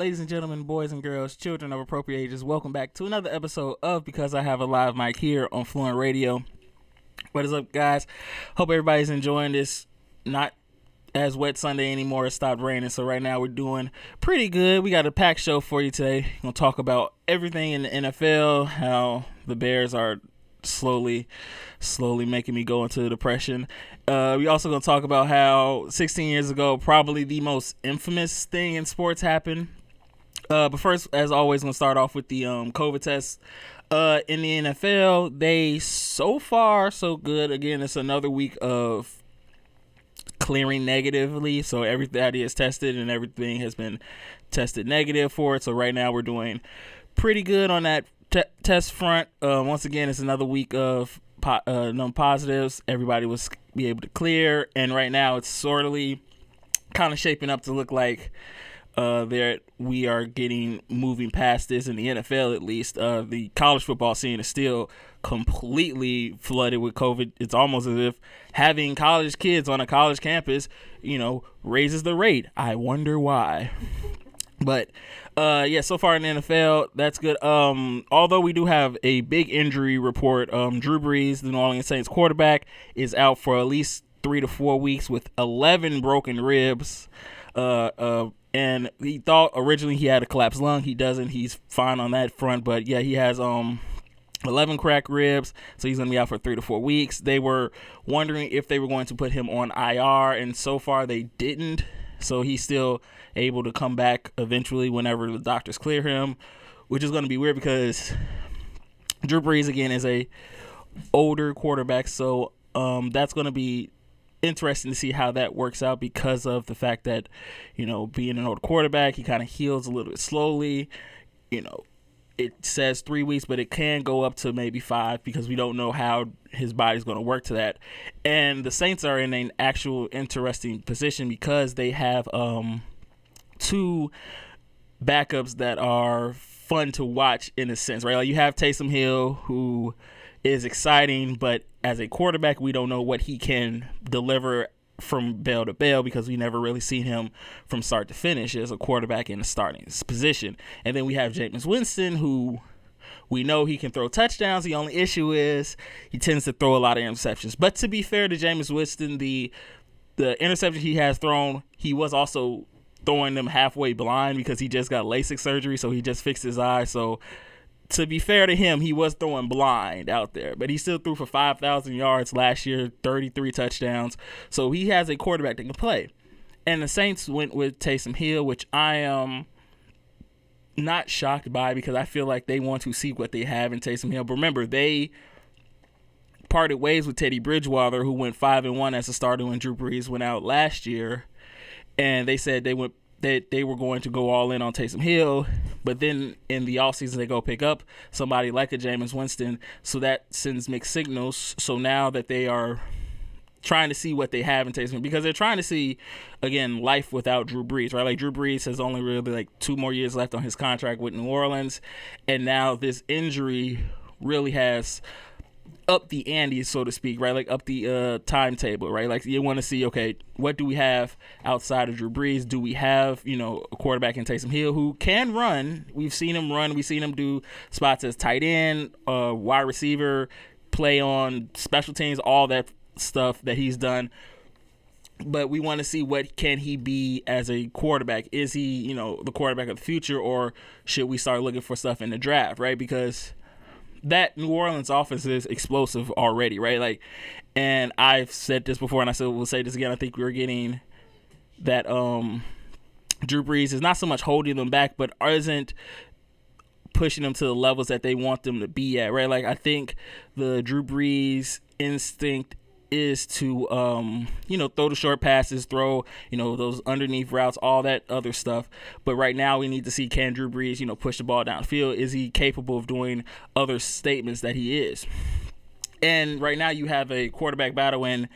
ladies and gentlemen, boys and girls, children of appropriate ages, welcome back to another episode of Because I Have a Live Mic here on Fluent Radio. What is up, guys? Hope everybody's enjoying this. Not as wet Sunday anymore. It stopped raining, so right now we're doing pretty good. We got a packed show for you today. We're gonna talk about everything in the NFL, how the Bears are slowly, slowly making me go into the depression. Uh, we also gonna talk about how 16 years ago, probably the most infamous thing in sports happened. Uh, but first, as always, gonna start off with the um, COVID test. Uh, in the NFL, they so far so good. Again, it's another week of clearing negatively. So everybody is tested and everything has been tested negative for it. So right now we're doing pretty good on that te- test front. Uh, once again, it's another week of po- uh, known positives. Everybody was be able to clear, and right now it's sorely kind of shaping up to look like uh, there we are getting moving past this in the NFL at least. Uh, the college football scene is still completely flooded with COVID. It's almost as if having college kids on a college campus, you know, raises the rate. I wonder why. But uh, yeah, so far in the NFL, that's good. Um, although we do have a big injury report, um, Drew Brees, the New Orleans Saints quarterback, is out for at least three to four weeks with 11 broken ribs. Uh, uh, and he thought originally he had a collapsed lung. He doesn't. He's fine on that front. But yeah, he has um 11 cracked ribs, so he's to be out for three to four weeks. They were wondering if they were going to put him on IR, and so far they didn't. So he's still able to come back eventually whenever the doctors clear him, which is to be weird because Drew Brees again is a older quarterback, so um, that's to be interesting to see how that works out because of the fact that you know being an old quarterback, he kind of heals a little bit slowly. You know, it says three weeks, but it can go up to maybe five because we don't know how his body's going to work to that. And the Saints are in an actual interesting position because they have um, two backups that are fun to watch in a sense, right? Like you have Taysom Hill, who is exciting, but as a quarterback, we don't know what he can deliver from bell to bell because we never really seen him from start to finish as a quarterback in a starting position. And then we have Jameis Winston, who we know he can throw touchdowns. The only issue is he tends to throw a lot of interceptions. But to be fair to Jameis Winston, the the interception he has thrown, he was also throwing them halfway blind because he just got LASIK surgery, so he just fixed his eye. So to be fair to him, he was throwing blind out there, but he still threw for 5,000 yards last year, 33 touchdowns. So he has a quarterback that can play. And the Saints went with Taysom Hill, which I am not shocked by because I feel like they want to see what they have in Taysom Hill. But remember, they parted ways with Teddy Bridgewater, who went five and one as a starter when Drew Brees went out last year, and they said they went that they were going to go all in on Taysom Hill, but then in the offseason they go pick up somebody like a Jameis Winston, so that sends mixed signals. So now that they are trying to see what they have in Taysom because they're trying to see again life without Drew Brees, right? Like Drew Brees has only really like two more years left on his contract with New Orleans, and now this injury really has up the ante, so to speak, right? Like up the uh, timetable, right? Like you want to see, okay, what do we have outside of Drew Brees? Do we have, you know, a quarterback in Taysom Hill who can run? We've seen him run. We've seen him do spots as tight end, uh, wide receiver, play on special teams, all that stuff that he's done. But we want to see what can he be as a quarterback? Is he, you know, the quarterback of the future, or should we start looking for stuff in the draft, right? Because that New Orleans offense is explosive already, right? Like, and I've said this before, and I still will say this again. I think we're getting that um Drew Brees is not so much holding them back, but isn't pushing them to the levels that they want them to be at, right? Like, I think the Drew Brees instinct is to um you know throw the short passes throw you know those underneath routes all that other stuff. But right now we need to see can Drew Brees you know push the ball downfield? Is he capable of doing other statements that he is? And right now you have a quarterback battle in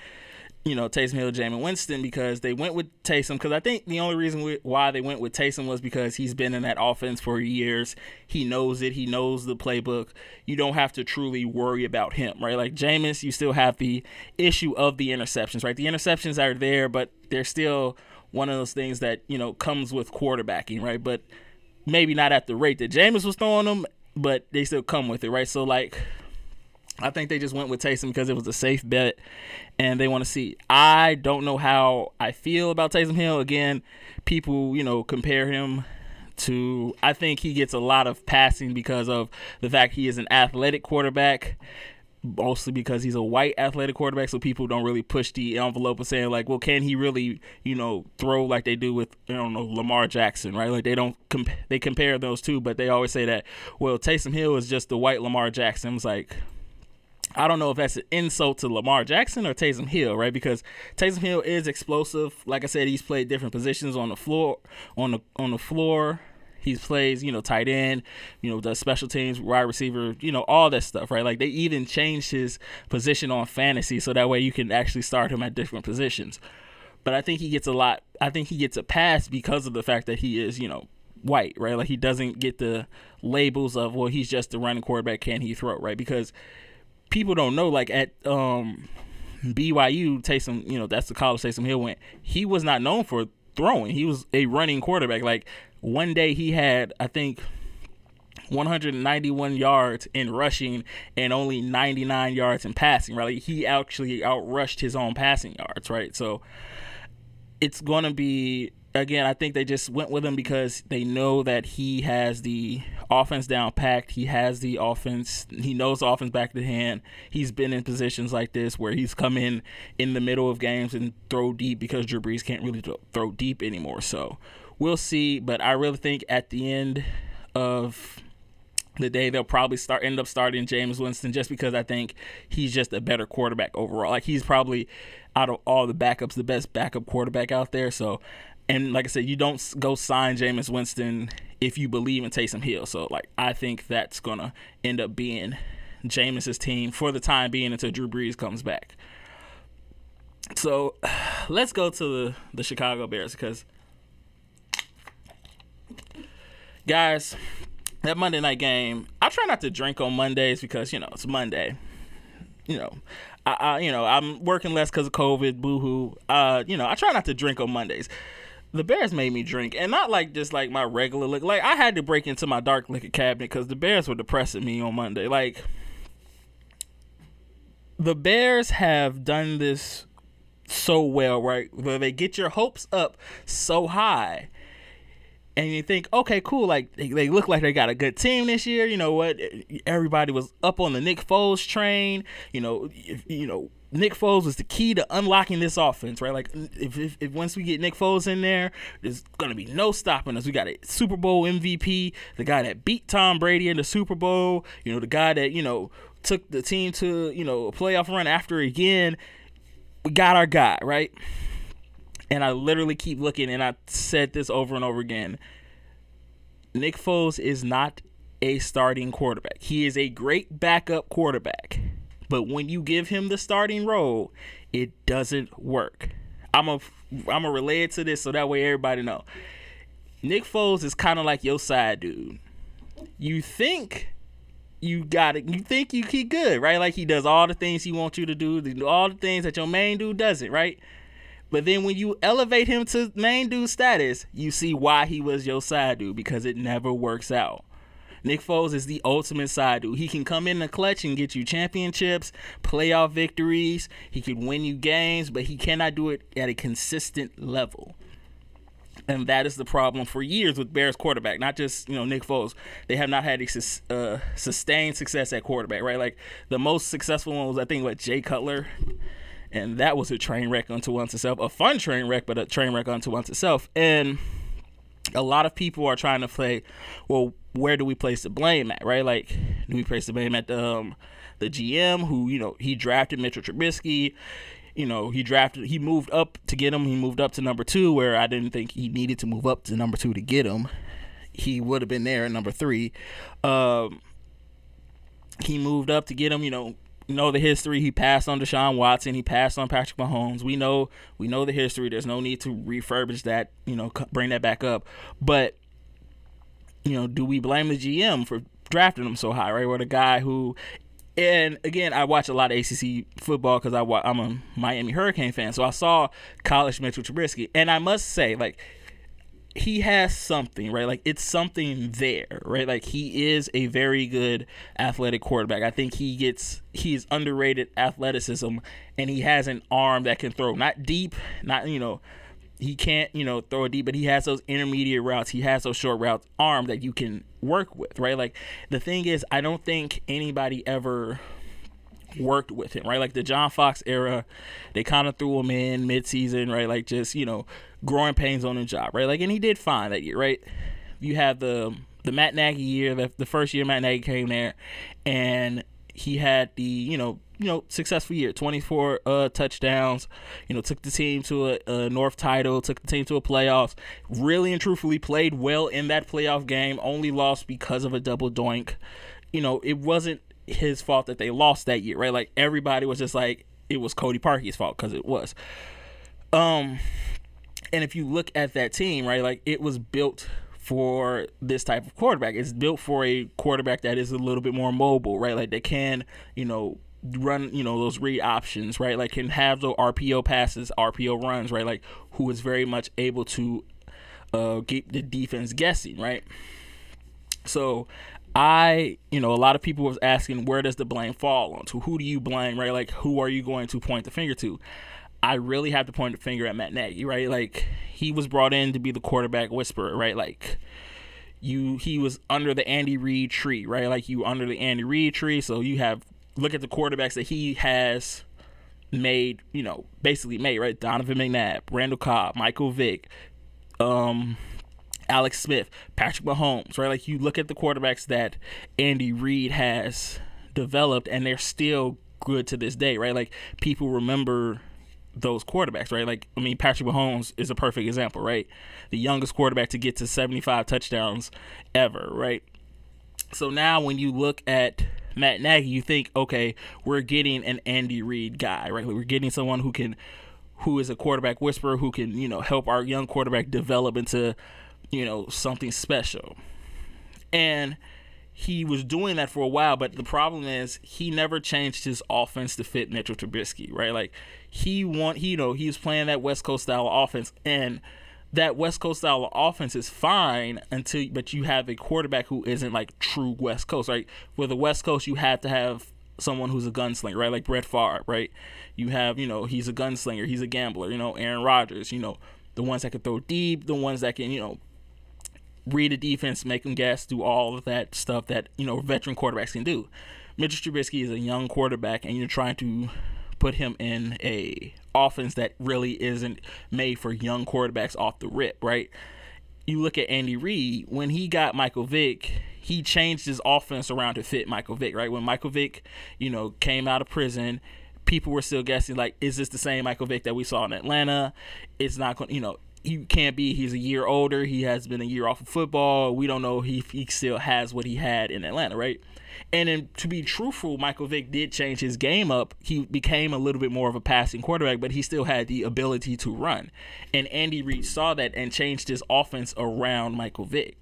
you know, Taysom Hill, Jameis Winston, because they went with Taysom. Because I think the only reason we, why they went with Taysom was because he's been in that offense for years. He knows it. He knows the playbook. You don't have to truly worry about him, right? Like Jameis, you still have the issue of the interceptions, right? The interceptions are there, but they're still one of those things that you know comes with quarterbacking, right? But maybe not at the rate that Jameis was throwing them, but they still come with it, right? So like I think they just went with Taysom because it was a safe bet, and they want to see. I don't know how I feel about Taysom Hill. Again, people, you know, compare him to. I think he gets a lot of passing because of the fact he is an athletic quarterback, mostly because he's a white athletic quarterback. So people don't really push the envelope of saying like, well, can he really, you know, throw like they do with I don't know Lamar Jackson, right? Like they don't comp- they compare those two, but they always say that well, Taysom Hill is just the white Lamar Jackson. It's like I don't know if that's an insult to Lamar Jackson or Taysom Hill, right? Because Taysom Hill is explosive. Like I said, he's played different positions on the floor. On the on the floor, he plays, you know, tight end, you know, the special teams, wide receiver, you know, all that stuff, right? Like they even changed his position on fantasy so that way you can actually start him at different positions. But I think he gets a lot. I think he gets a pass because of the fact that he is, you know, white, right? Like he doesn't get the labels of well, he's just a running quarterback. Can he throw, right? Because people don't know, like at um, BYU, Taysom, you know, that's the college Taysom Hill went. He was not known for throwing. He was a running quarterback. Like one day he had, I think, 191 yards in rushing and only 99 yards in passing. Right, like he actually outrushed his own passing yards. Right, so it's going to be again, I think they just went with him because they know that he has the offense down packed. He has the offense. He knows the offense back to hand. He's been in positions like this where he's come in in the middle of games and throw deep because Drew Brees can't really throw deep anymore. So we'll see. But I really think at the end of the day they'll probably start end up starting Jameis Winston just because I think he's just a better quarterback overall. Like he's probably out of all the backups the best backup quarterback out there. So and like I said, you don't go sign Jameis Winston if you believe in Taysom Hill. So like I think that's gonna end up being Jameis's team for the time being until Drew Brees comes back. So let's go to the, the Chicago Bears because guys, that Monday night game, I try not to drink on Mondays because you know it's Monday. You know, I, I you know I'm working less because of COVID. Boohoo. Uh, you know I try not to drink on Mondays the Bears made me drink, and not like just like my regular liquor. Like I had to break into my dark liquor cabinet because the Bears were depressing me on Monday. Like the Bears have done this so well, right? Where they get your hopes up so high. And you think, okay, cool. Like they, they look like they got a good team this year. You know what? Everybody was up on the Nick Foles train. You know, you know Nick Foles was the key to unlocking this offense, right? Like, if, if, if, once we get Nick Foles in there, there's gonna be no stopping us. We got a Super Bowl MVP, the guy that beat Tom Brady in the Super Bowl. You know, the guy that you know took the team to you know a playoff run after again. We got our guy, right? And I literally keep looking, and I said this over and over again. Nick Foles is not a starting quarterback. He is a great backup quarterback but when you give him the starting role, It doesn't work. I'm a I'm a relay it to this so that way everybody know. Nick Foles is kind of like your side dude. You think you got it. You think you he good, right? Like he does all the things he wants you to do, do all the things that your main dude doesn't, right? But then when you elevate him to main dude status, you see why he was your side dude because it never works out. Nick Foles is the ultimate side dude. He can come in the clutch and get you championships, playoff victories. He can win you games, but he cannot do it at a consistent level. And that is the problem for years with Bears quarterback, not just you know Nick Foles. They have not had a uh, sustained success at quarterback, right? Like the most successful one was I think what Jay Cutler, and that was a train wreck unto once itself, a fun train wreck, but a train wreck unto once itself. And a lot of people are trying to play, well, where do we place the blame at, right? Like, do we place the blame at the um, the GM who you know he drafted Mitchell Trubisky? You know, he drafted, he moved up to get him. He moved up to number two, where I didn't think he needed to move up to number two to get him. He would have been there at number three. Um, he moved up to get him. You know, know the history. He passed on Deshaun Watson. He passed on Patrick Mahomes. We know, we know the history. There's no need to refurbish that. You know, bring that back up. But you know, do we blame the GM for drafting him so high, right? Or the guy who and again, I watch a lot of ACC football because I I'm a Miami Hurricane fan, so I saw college Mitchell Trubisky, and I must say, like, he has something, right? Like, it's something there, right? Like, he is a very good athletic quarterback. I think he gets he's underrated athleticism, and he has an arm that can throw not deep, not you know he can't, you know, throw it deep, but he has those intermediate routes. He has those short routes arm that you can work with, right? Like the thing is, I don't think anybody ever worked with him, right? Like the John Fox era, they kind of threw him in midseason, right? Like just, you know, growing pains on the job, right? Like and he did fine that year, right? You have the the Matt Nagy year, the, the first year Matt Nagy came there and he had the, you know, you know, successful year, 24 uh, touchdowns, you know, took the team to a, a, North title, took the team to a playoffs, really and truthfully played well in that playoff game, only lost because of a double doink. You know, it wasn't his fault that they lost that year, right? Like everybody was just like, it was Cody Parkey's fault because it was. Um, and if you look at that team, right, like it was built for this type of quarterback. It's built for a quarterback that is a little bit more mobile, right? Like they can, you know, run, you know, those read options, right? Like can have those RPO passes, RPO runs, right? Like who is very much able to uh, keep the defense guessing, right? So I, you know, a lot of people was asking where does the blame fall onto? Who do you blame, right? Like who are you going to point the finger to? I really have to point the finger at Matt Nagy, right? Like he was brought in to be the quarterback whisperer, right? Like you he was under the Andy Reid tree, right? Like you under the Andy Reid tree, so you have look at the quarterbacks that he has made, you know, basically made, right? Donovan McNabb, Randall Cobb, Michael Vick, um, Alex Smith, Patrick Mahomes, right? Like you look at the quarterbacks that Andy Reid has developed and they're still good to this day, right? Like people remember those quarterbacks, right? Like I mean Patrick Mahomes is a perfect example, right? The youngest quarterback to get to 75 touchdowns ever, right? So now when you look at Matt Nagy, you think, okay, we're getting an Andy Reid guy, right? We're getting someone who can, who is a quarterback whisperer, who can, you know, help our young quarterback develop into, you know, something special. And he was doing that for a while, but the problem is he never changed his offense to fit Mitchell Trubisky, right? Like he want, he, you know, he was playing that West Coast style offense and that West Coast style of offense is fine until, but you have a quarterback who isn't like true West Coast, right? For the West Coast, you have to have someone who's a gunslinger, right? Like Brett Favre, right? You have, you know, he's a gunslinger, he's a gambler, you know, Aaron Rodgers, you know, the ones that can throw deep, the ones that can, you know, read a defense, make them guess, do all of that stuff that, you know, veteran quarterbacks can do. Mitchell Trubisky is a young quarterback, and you're trying to put him in a offense that really isn't made for young quarterbacks off the rip, right? You look at Andy Reid, when he got Michael Vick, he changed his offense around to fit Michael Vick, right? When Michael Vick, you know, came out of prison, people were still guessing like, is this the same Michael Vick that we saw in Atlanta? It's not going, you know, he can't be. He's a year older. He has been a year off of football. We don't know if he still has what he had in Atlanta, right? And then to be truthful, Michael Vick did change his game up. He became a little bit more of a passing quarterback, but he still had the ability to run. And Andy Reid saw that and changed his offense around Michael Vick.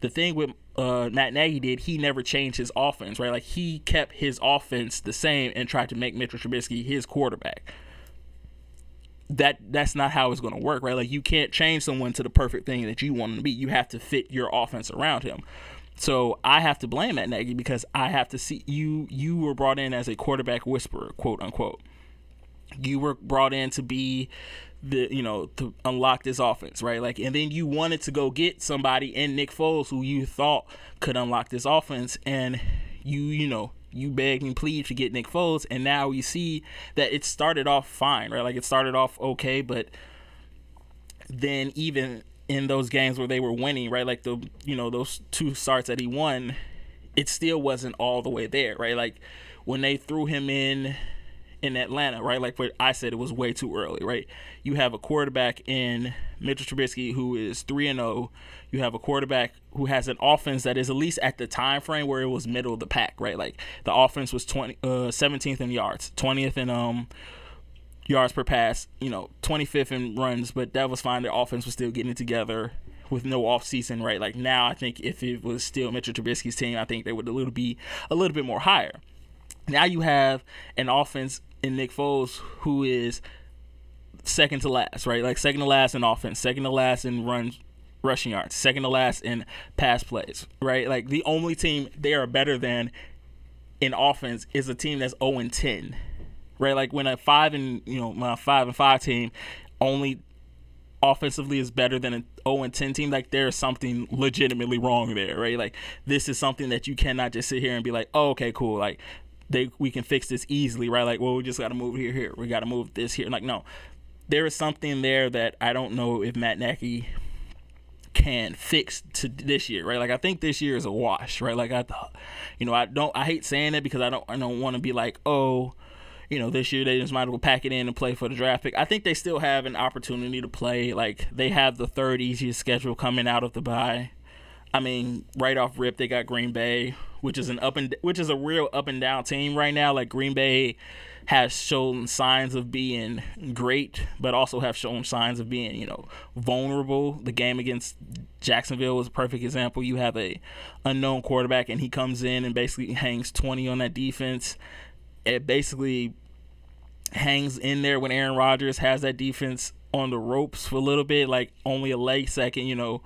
The thing with uh, Matt Nagy did, he never changed his offense, right? Like he kept his offense the same and tried to make Mitchell Trubisky his quarterback that that's not how it's going to work, right? Like you can't change someone to the perfect thing that you want them to be. You have to fit your offense around him. So I have to blame Matt Nagy because I have to see you. You were brought in as a quarterback whisperer, quote unquote. You were brought in to be the you know to unlock this offense, right? Like, and then you wanted to go get somebody in Nick Foles who you thought could unlock this offense, and you you know you begged and plead to get Nick Foles, and now we see that it started off fine, right? Like it started off okay, but then even in those games where they were winning, right? Like the you know those two starts that he won, it still wasn't all the way there, right? Like when they threw him in in Atlanta, right? Like what I said, it was way too early, right? You have a quarterback in Mitchell Trubisky who is three and zero. You have a quarterback who has an offense that is at least at the time frame where it was middle of the pack, right? Like the offense was 20, uh, 17th in yards, 20th in um yards per pass, you know, 25th in runs, but that was fine. The offense was still getting it together with no off season, right? Like now, I think if it was still Mitchell Trubisky's team, I think they would a little be a little bit more higher. Now you have an offense in Nick Foles who is second to last, right? Like second to last in offense, second to last in run rushing yards, second to last in pass plays, right? Like the only team they are better than in offense is a team that's 0 and 10, right? Like when a five and you know my five and five team only offensively is better than an 0 and 10 team, like there's something legitimately wrong there, right? Like this is something that you cannot just sit here and be like, oh, okay, cool, like they we can fix this easily, right? Like, well, we just got to move here, here, we got to move this here. Like, no, there is something there that I don't know if Matt Nagy can fix to this year, right? Like I think this year is a wash, right? Like I thought, you know, I don't, I hate saying it because I don't, I don't want to be like, oh, you know, this year they just might as well pack it in and play for the draft pick. I think they still have an opportunity to play. Like they have the third easiest schedule coming out of the bye. I mean, right off rip, they got Green Bay, which is an up and which is a real up and down team right now. Like Green Bay has shown signs of being great, but also have shown signs of being, you know, vulnerable. The game against Jacksonville was a perfect example. You have a unknown quarterback, and he comes in and basically hangs 20 on that defense. It basically hangs in there when Aaron Rodgers has that defense on the ropes for a little bit, like only a leg second, you know,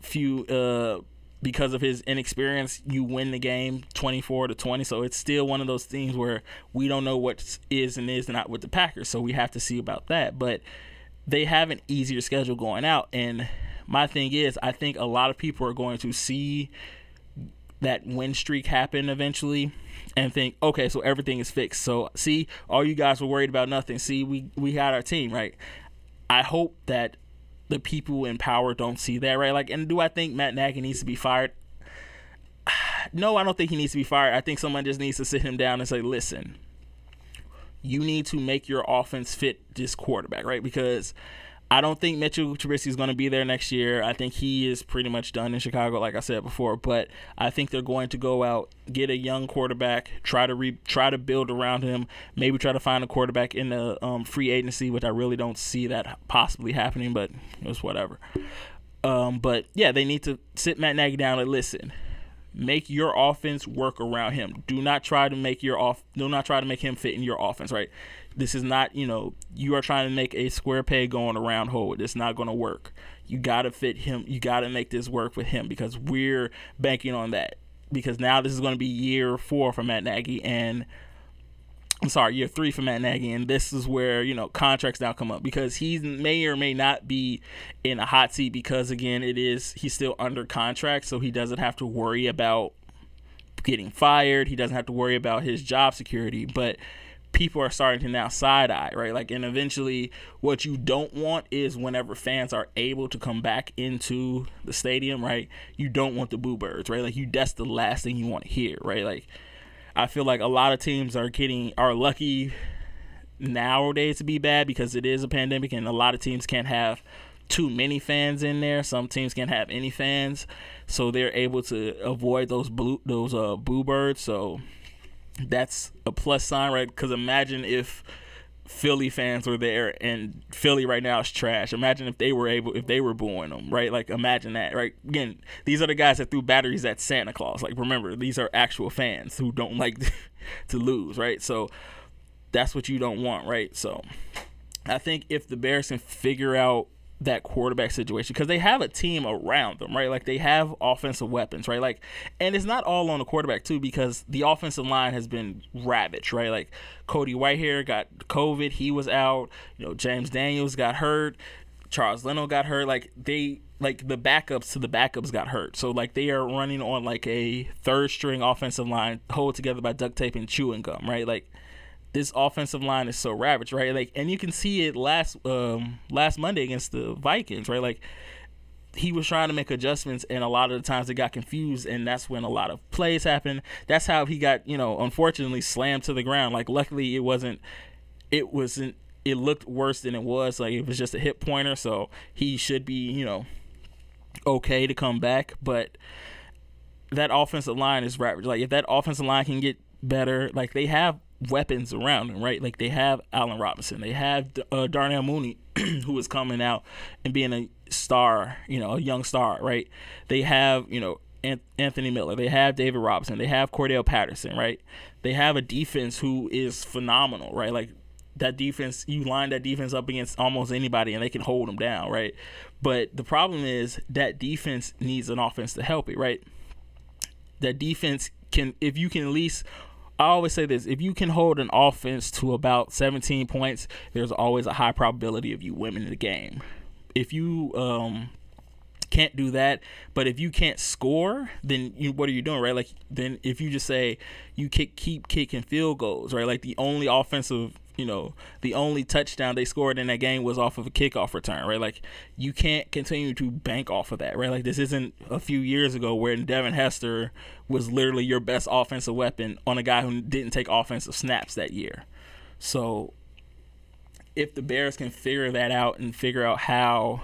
few uh because of his inexperience, you win the game 24 to 20. So it's still one of those things where we don't know what is and is not with the Packers. So we have to see about that. But they have an easier schedule going out. And my thing is, I think a lot of people are going to see that win streak happen eventually and think, okay, so everything is fixed. So see, all you guys were worried about nothing. See, we we had our team, right? I hope that the people in power don't see that, right? Like, and do I think Matt Nagy needs to be fired? No, I don't think he needs to be fired. I think someone just needs to sit him down and say, listen, you need to make your offense fit this quarterback, right? Because I don't think Mitchell Trubisky is going to be there next year. I think he is pretty much done in Chicago, like I said before. But I think they're going to go out, get a young quarterback, try to re- try to build around him, maybe try to find a quarterback in the um, free agency, which I really don't see that possibly happening. But it's whatever. Um, but yeah, they need to sit Matt Nagy down and listen. Make your offense work around him. Do not try to make your off. Do not try to make him fit in your offense. Right this is not, you know, you are trying to make a square peg going around hole. It's not going to work. You got to fit him. You got to make this work with him because we're banking on that. Because now this is going to be year four for Matt Nagy, and I'm sorry, year three for Matt Nagy, and this is where you know contracts now come up because he may or may not be in a hot seat because again, it is he's still under contract, so he doesn't have to worry about getting fired. He doesn't have to worry about his job security, but people are starting to now side eye, right? Like, and eventually, what you don't want is whenever fans are able to come back into the stadium, right? You don't want the boo birds, right? Like, you that's the last thing you want to hear, right? Like, I feel like a lot of teams are getting are lucky nowadays to be bad because it is a pandemic and a lot of teams can't have too many fans in there. Some teams can't have any fans, so they're able to avoid those blue those uh boo birds. So that's a plus sign, right? Because imagine if Philly fans were there and Philly right now is trash. Imagine if they were able if they were booing them, right? Like imagine that, right? Again, these are the guys that threw batteries at Santa Claus. Like remember, these are actual fans who don't like to lose, right? So that's what you don't want, right? So I think if the Bears can figure out that quarterback situation because they have a team around them, right? Like they have offensive weapons, right? Like, and it's not all on the quarterback too because the offensive line has been ravaged, right? Like Cody Whitehair got COVID, he was out. You know, James Daniels got hurt. Charles Leno got hurt. Like they, like the backups to the backups got hurt. So like they are running on like a third string offensive line, hold together by duct tape and chewing gum, right? Like this offensive line is so ravaged, right? Like, and you can see it last um last Monday against the Vikings, right? Like, he was trying to make adjustments, and a lot of the times it got confused, and that's when a lot of plays happened. That's how he got, you know, unfortunately slammed to the ground. Like, luckily it wasn't, it wasn't, it looked worse than it was. Like, it was just a hip pointer, so he should be, you know, okay to come back, but. That offensive line is ravaged. Like if that offensive line can get better, like they have weapons around them, right? Like they have Allen Robinson, they have uh, Darnell Mooney, who is coming out and being a star, you know, a young star, right? They have, you know, Anthony Miller, they have David Robinson, they have Cordarrelle Patterson, right? They have a defense who is phenomenal, right? Like that defense, you line that defense up against almost anybody and they can hold them down, right? But the problem is that defense needs an offense to help it, right? That defense can, if you can at least I always say this if you can hold an offense to about 17 points, there's always a high probability of you winning the game. If you um, can't do that, but if you can't score, then you, what are you doing, right? Like then if you just say you kick, keep kicking field goals, right? Like the only offensive you know, the only touchdown they scored in that game was off of a kickoff return, right? Like you can't continue to bank off of that, right? Like this isn't a few years ago where Devin Hester was literally your best offensive weapon on a guy who didn't take offensive snaps that year. So if the Bears can figure that out and figure out how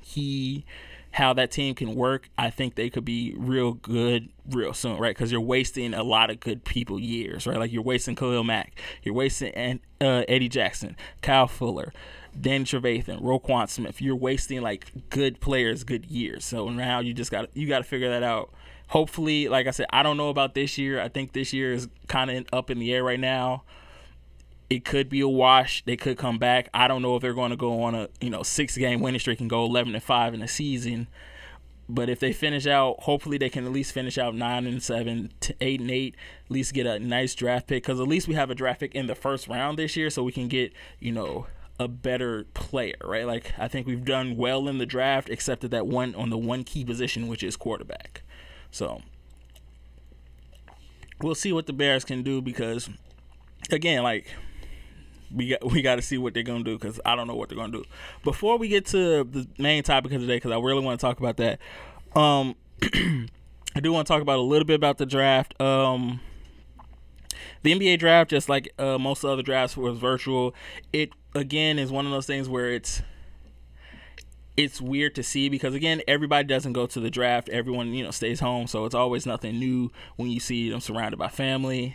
he how that team can work, I think they could be real good real soon, right? Because you're wasting a lot of good people years, right? Like you're wasting Khalil Mack, you're wasting uh, Eddie Jackson, Kyle Fuller, Danny Trevathan, Roquan Smith. You're wasting like good players, good years. So now you just got you got to figure that out. Hopefully, like I said, I don't know about this year. I think this year is kind of up in the air right now it could be a wash. They could come back. I don't know if they're going to go on a you know six game winning streak and go eleven and five in the season. But if they finish out, hopefully they can at least finish out nine and seven, to eight and eight. At least get a nice draft pick because at least we have a draft pick in the first round this year, so we can get you know a better player, right? Like I think we've done well in the draft, except at that one on the one key position, which is quarterback. So we'll see what the Bears can do because again, like we got we got to see what they're gonna do because I don't know what they're gonna do. Before we get to the main topic of the day, because I really want to talk about that. Um, I do want to talk about a little bit about the draft. Um, the NBA draft, just like uh, most other drafts, was virtual. It again is one of those things where it's it's weird to see because again everybody doesn't go to the draft everyone you know stays home so it's always nothing new when you see them surrounded by family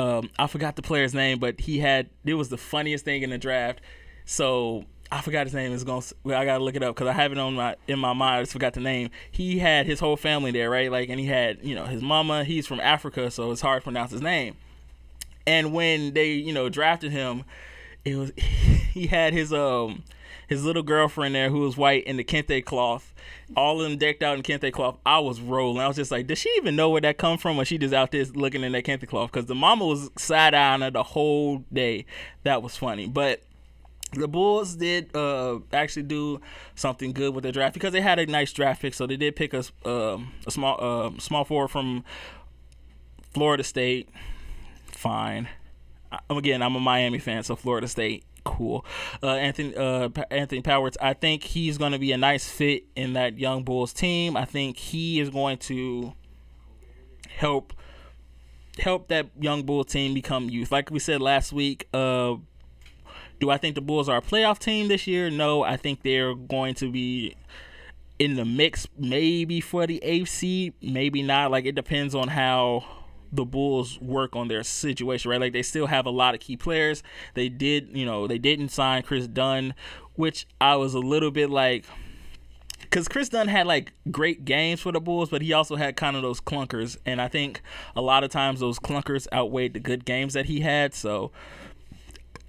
um, I forgot the player's name, but he had it was the funniest thing in the draft. So I forgot his name. Is going. I gotta look it up because I have it on my in my mind. I just forgot the name. He had his whole family there, right? Like, and he had you know his mama. He's from Africa, so it's hard to pronounce his name. And when they you know drafted him, it was he had his um his little girlfriend there who was white in the kente cloth, all of them decked out in kente cloth. I was rolling. I was just like, does she even know where that come from? Or she just out there looking in that kente cloth? Because the mama was side eyeing her the whole day. That was funny. But the Bulls did uh, actually do something good with the draft because they had a nice draft pick. So they did pick a, uh, a small uh, small forward from Florida State. Fine. Again, I'm a Miami fan, so Florida State cool. Uh, Anthony uh, Anthony Powers, I think he's going to be a nice fit in that young Bulls team. I think he is going to help help that young Bull team become youth. Like we said last week, uh, Do I think the Bulls are a playoff team this year? No, I think they're going to be in the mix maybe for the seed, maybe not. Like it depends on how the Bulls work on their situation, right? Like they still have a lot of key players. They did, you know, they didn't sign Chris Dunn, which I was a little bit like because Chris Dunn had like great games for the Bulls, but he also had kind of those clunkers, and I think a lot of times those clunkers outweighed the good games that he had. So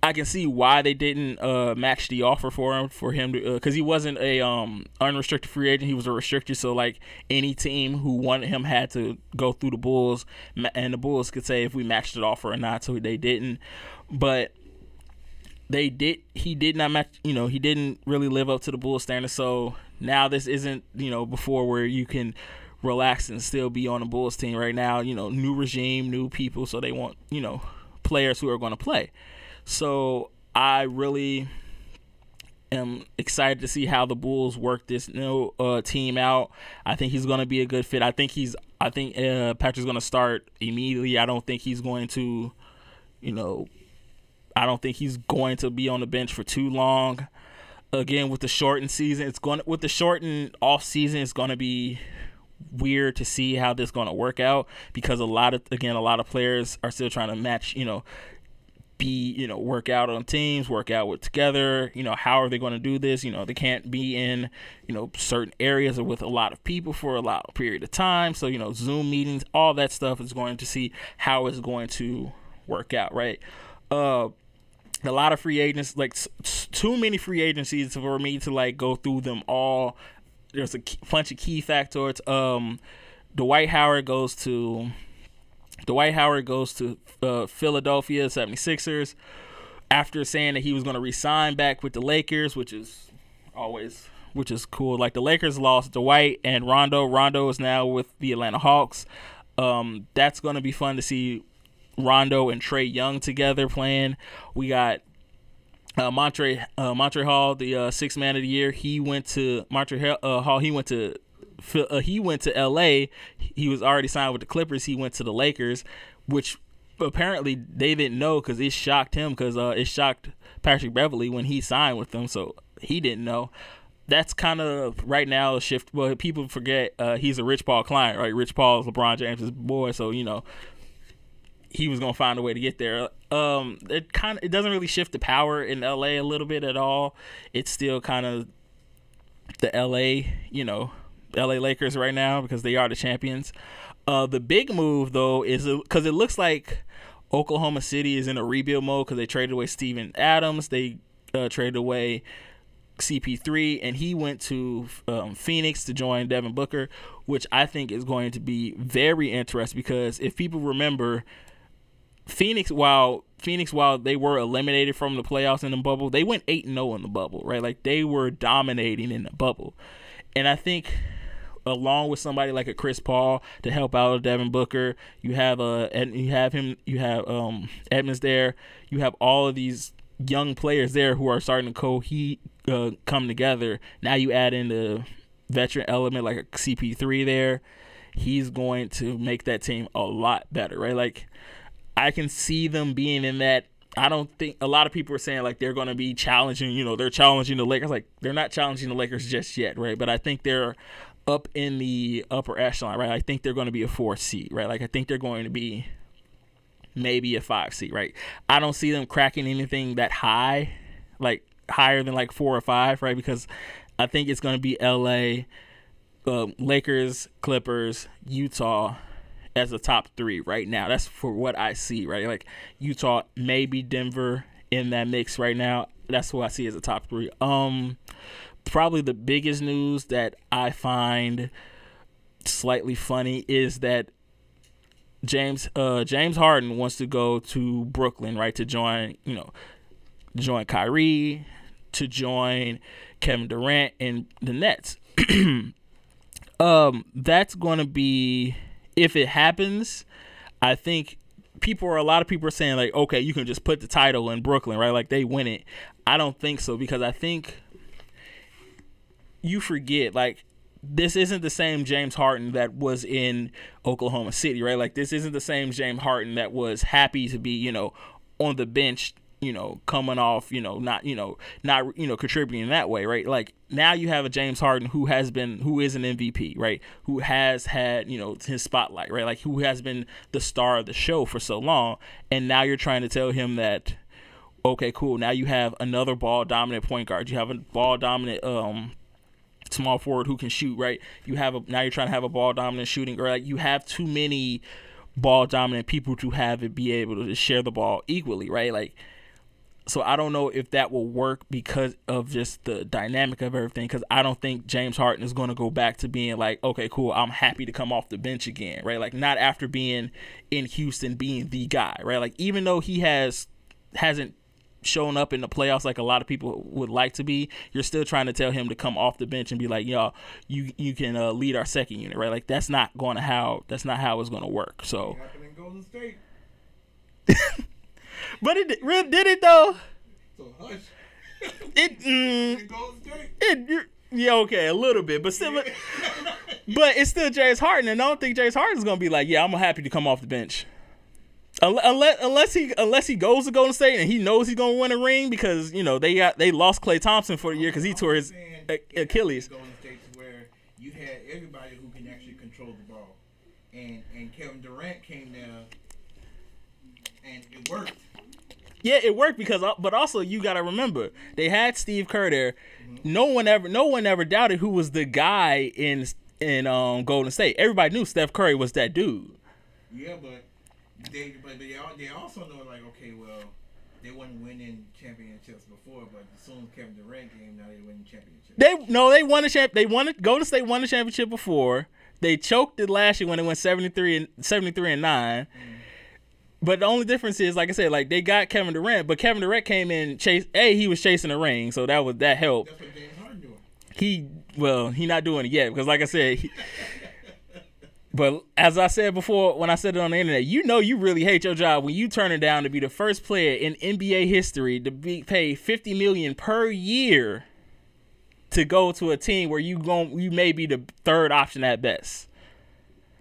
I can see why they didn't uh, match the offer for him for him because uh, he wasn't a um, unrestricted free agent. He was a restricted. So like any team who wanted him had to go through the Bulls, and the Bulls could say if we matched the offer or not. So they didn't, but they did. He did not match. You know, he didn't really live up to the Bulls standard. So now this isn't you know before where you can relax and still be on the Bulls team. Right now, you know, new regime, new people. So they want you know players who are going to play. So I really am excited to see how the Bulls work this new uh, team out. I think he's going to be a good fit. I think he's. I think uh, Patrick's going to start immediately. I don't think he's going to, you know, I don't think he's going to be on the bench for too long. Again, with the shortened season, it's going with the shortened off season, it's going to be weird to see how this going to work out because a lot of again a lot of players are still trying to match you know be you know work out on teams work out with together you know how are they going to do this? You know they can't be in you know certain areas or with a lot of people for a lot of period of time. So you know zoom meetings all that stuff is going to see how it's going to work out right? Uh a lot of free agents like too many free agencies for me to like go through them all. There's a bunch of key factors. Um dwight howard goes to Dwight Howard goes to uh, Philadelphia 76ers after saying that he was going to resign back with the Lakers, which is always which is cool. Like the Lakers lost Dwight and Rondo. Rondo is now with the Atlanta Hawks. Um, that's going to be fun to see Rondo and Trae Young together playing. We got uh, Montre uh, Montre Hall, the uh, sixth man of the year. He went to Montre uh, Hall. He went to uh, he went to L.A. He was already signed with the Clippers. He went to the Lakers, which apparently they didn't know because it shocked him because uh, it shocked Patrick Beverley when he signed with them. So he didn't know. That's kind of right now a shift. But people forget uh, he's a Rich Paul client, right? Rich Paul is LeBron James's boy, so you know he was gonna find a way to get there. Um, it kind of it doesn't really shift the power in LA a little bit at all. It's still kind of the LA, you know, LA Lakers right now because they are the champions. Uh, the big move though is because it looks like Oklahoma City is in a rebuild mode because they traded away Steven Adams, they uh, traded away CP3, and he went to um, Phoenix to join Devin Booker, which I think is going to be very interesting because if people remember, Phoenix while Phoenix while they were eliminated from the playoffs in the bubble, they went 8 0 in the bubble, right? Like they were dominating in the bubble. And I think along with somebody like a Chris Paul to help out a Devin Booker. You have a uh, and you have him. You have um Edmonds there. You have all of these young players there who are starting to co uh, come together. Now you add in the veteran element like a CP3 there. He's going to make that team a lot better, right? Like I can see them being in that I don't think a lot of people are saying like they're going to be challenging, you know, they're challenging the Lakers. Like they're not challenging the Lakers just yet, right? But I think they're up in the upper echelon, right? I think they're going to be a four seed, right? Like I think they're going to be maybe a five seed, right? I don't see them cracking anything that high, like higher than like four or five, right? Because I think it's going to be LA, um, Lakers, Clippers, Utah as the top three right now. That's for what I see, right? Like Utah, maybe Denver in that mix right now. That's who I see as the top three. Um, probably the biggest news that I find slightly funny is that James uh, James Harden wants to go to Brooklyn, right, to join, you know, join Kyrie, to join Kevin Durant and the Nets. um, that's going to be if it happens. I think people are a lot of people are saying like, okay, you can just put the title in Brooklyn, right? Like they win it. I don't think so because I think you forget like this isn't the same James Harden that was in Oklahoma City, right? Like this isn't the same James Harden that was happy to be, you know, on the bench you know, coming off, you know, not, you know, not, you know, contributing that way, right? Like now you have a James Harden who has been, who is an MVP, right? Who has had, you know, his spotlight, right? Like who has been the star of the show for so long, and now you're trying to tell him that, okay, cool, now you have another ball dominant point guard, you have a ball dominant, um, small forward who can shoot, right? You have a now you're trying to have a ball dominant shooting, or like you have too many ball dominant people to have it be able to share the ball equally, right? Like so I don't know if that will work because of just the dynamic of everything. Because I don't think James Harden is going to go back to being like, okay, cool, I'm happy to come off the bench again, right? Like not after being in Houston, being the guy, right? Like even though he has hasn't shown up in the playoffs like a lot of people would like to be, you're still trying to tell him to come off the bench and be like, y'all, you you can uh, lead our second unit, right? Like that's not going to how that's not how it's going to work. So, Happened in Golden State. but it really did it though. So hush. It. Mm, In Golden State. It, yeah, okay, a little bit, but still, but, but it's still James Harden, and I don't think James Harden's gonna be like, yeah, I'm happy to come off the bench. Unle- Unless, unless he unless he goes to Golden State and he knows he's gonna win a ring because you know they got they lost Klay Thompson for the year because he tore his A- Achilles. Golden State where you had everybody who can actually control the ball, and and Kevin Durant came there, and it worked. Yeah, it worked because, uh, but also you got to remember they had Steve Kerr there. No one ever, no one ever doubted who was the guy in in um, Golden State. Everybody knew Steph Curry was that dude. Yeah, but they but they al- they also know like okay, well, they weren't winning championships before, but as soon as Kevin Durant came, now they're winning championships. They no, they won a champ. They won it. Golden State won the championship before. They choked it last year when they went 73 and 73 and 9. Mm-hmm. But the only difference is, like I said, like they got Kevin Durant, but Kevin Durant came in chase. A, he was chasing the ring, so that was that helped. That's what James Harden doing. He well, he not doing it yet because, like I said, he, but as I said before when I said it on the internet, you know you really hate your job when you turn it down to be the first player in NBA history to be paid 50 million per year to go to a team where you gon' you may be the third option at best.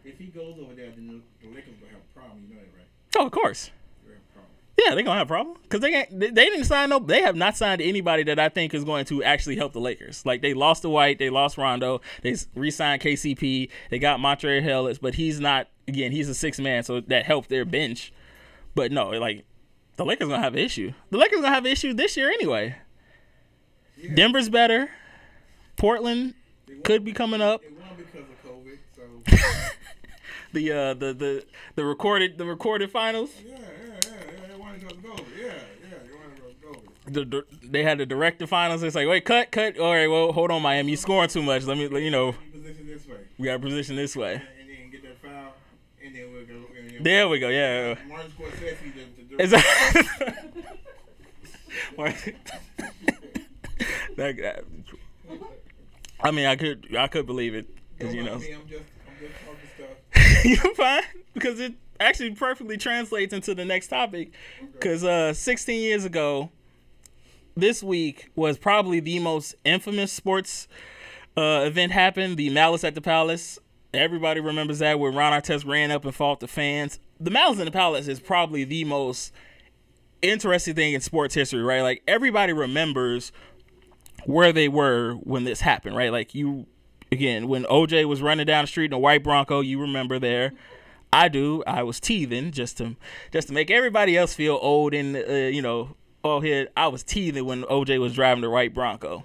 If he goes over there, then the, the Lakers gonna have a problem. You know that, right? Oh, of course. They're gonna have a problem. Yeah, they're gonna have a problem because they ain't, they, didn't sign no. They have not signed anybody that I think is going to actually help the Lakers. Like they lost the Dwight, they lost Rondo, they re-signed KCP, they got Montrezl Harrell, but he's not. Again, he's a six man, so that helped their bench. But no, like the Lakers gonna have an issue. The Lakers gonna have an issue this year anyway. Yeah. Denver's better. Portland could be coming up. They won because of COVID. So The uh the the the recorded the recorded finals. yeah. They won because of COVID. Yeah, yeah. They won because of COVID. The, the they had the director finals. It's like, wait, cut, cut. All right, well, hold on, Miami, you scoring too much. Let me, let you know, You position this way, we got to position this way. and, and then get that foul, and then we'll go. There we go. Yeah. Martin Scorsese, the, the Is that? that, I mean, I could, I could believe it, because you know, Me, I'm just, I'm just you're fine, because it actually perfectly translates into the next topic. Because uh, 16 years ago, this week was probably the most infamous sports uh, event happened. The Malice at the Palace. Everybody remembers that where Ron Artest ran up and fought the fans. The Malice at the Palace is probably the most interesting thing in sports history, right? Like everybody remembers where they were when this happened, right? Like you, again, when OJ was running down the street in a white Bronco, you remember there. I do. I was teething just to just to make everybody else feel old and uh, you know all here. I was teething when OJ was driving the white Bronco.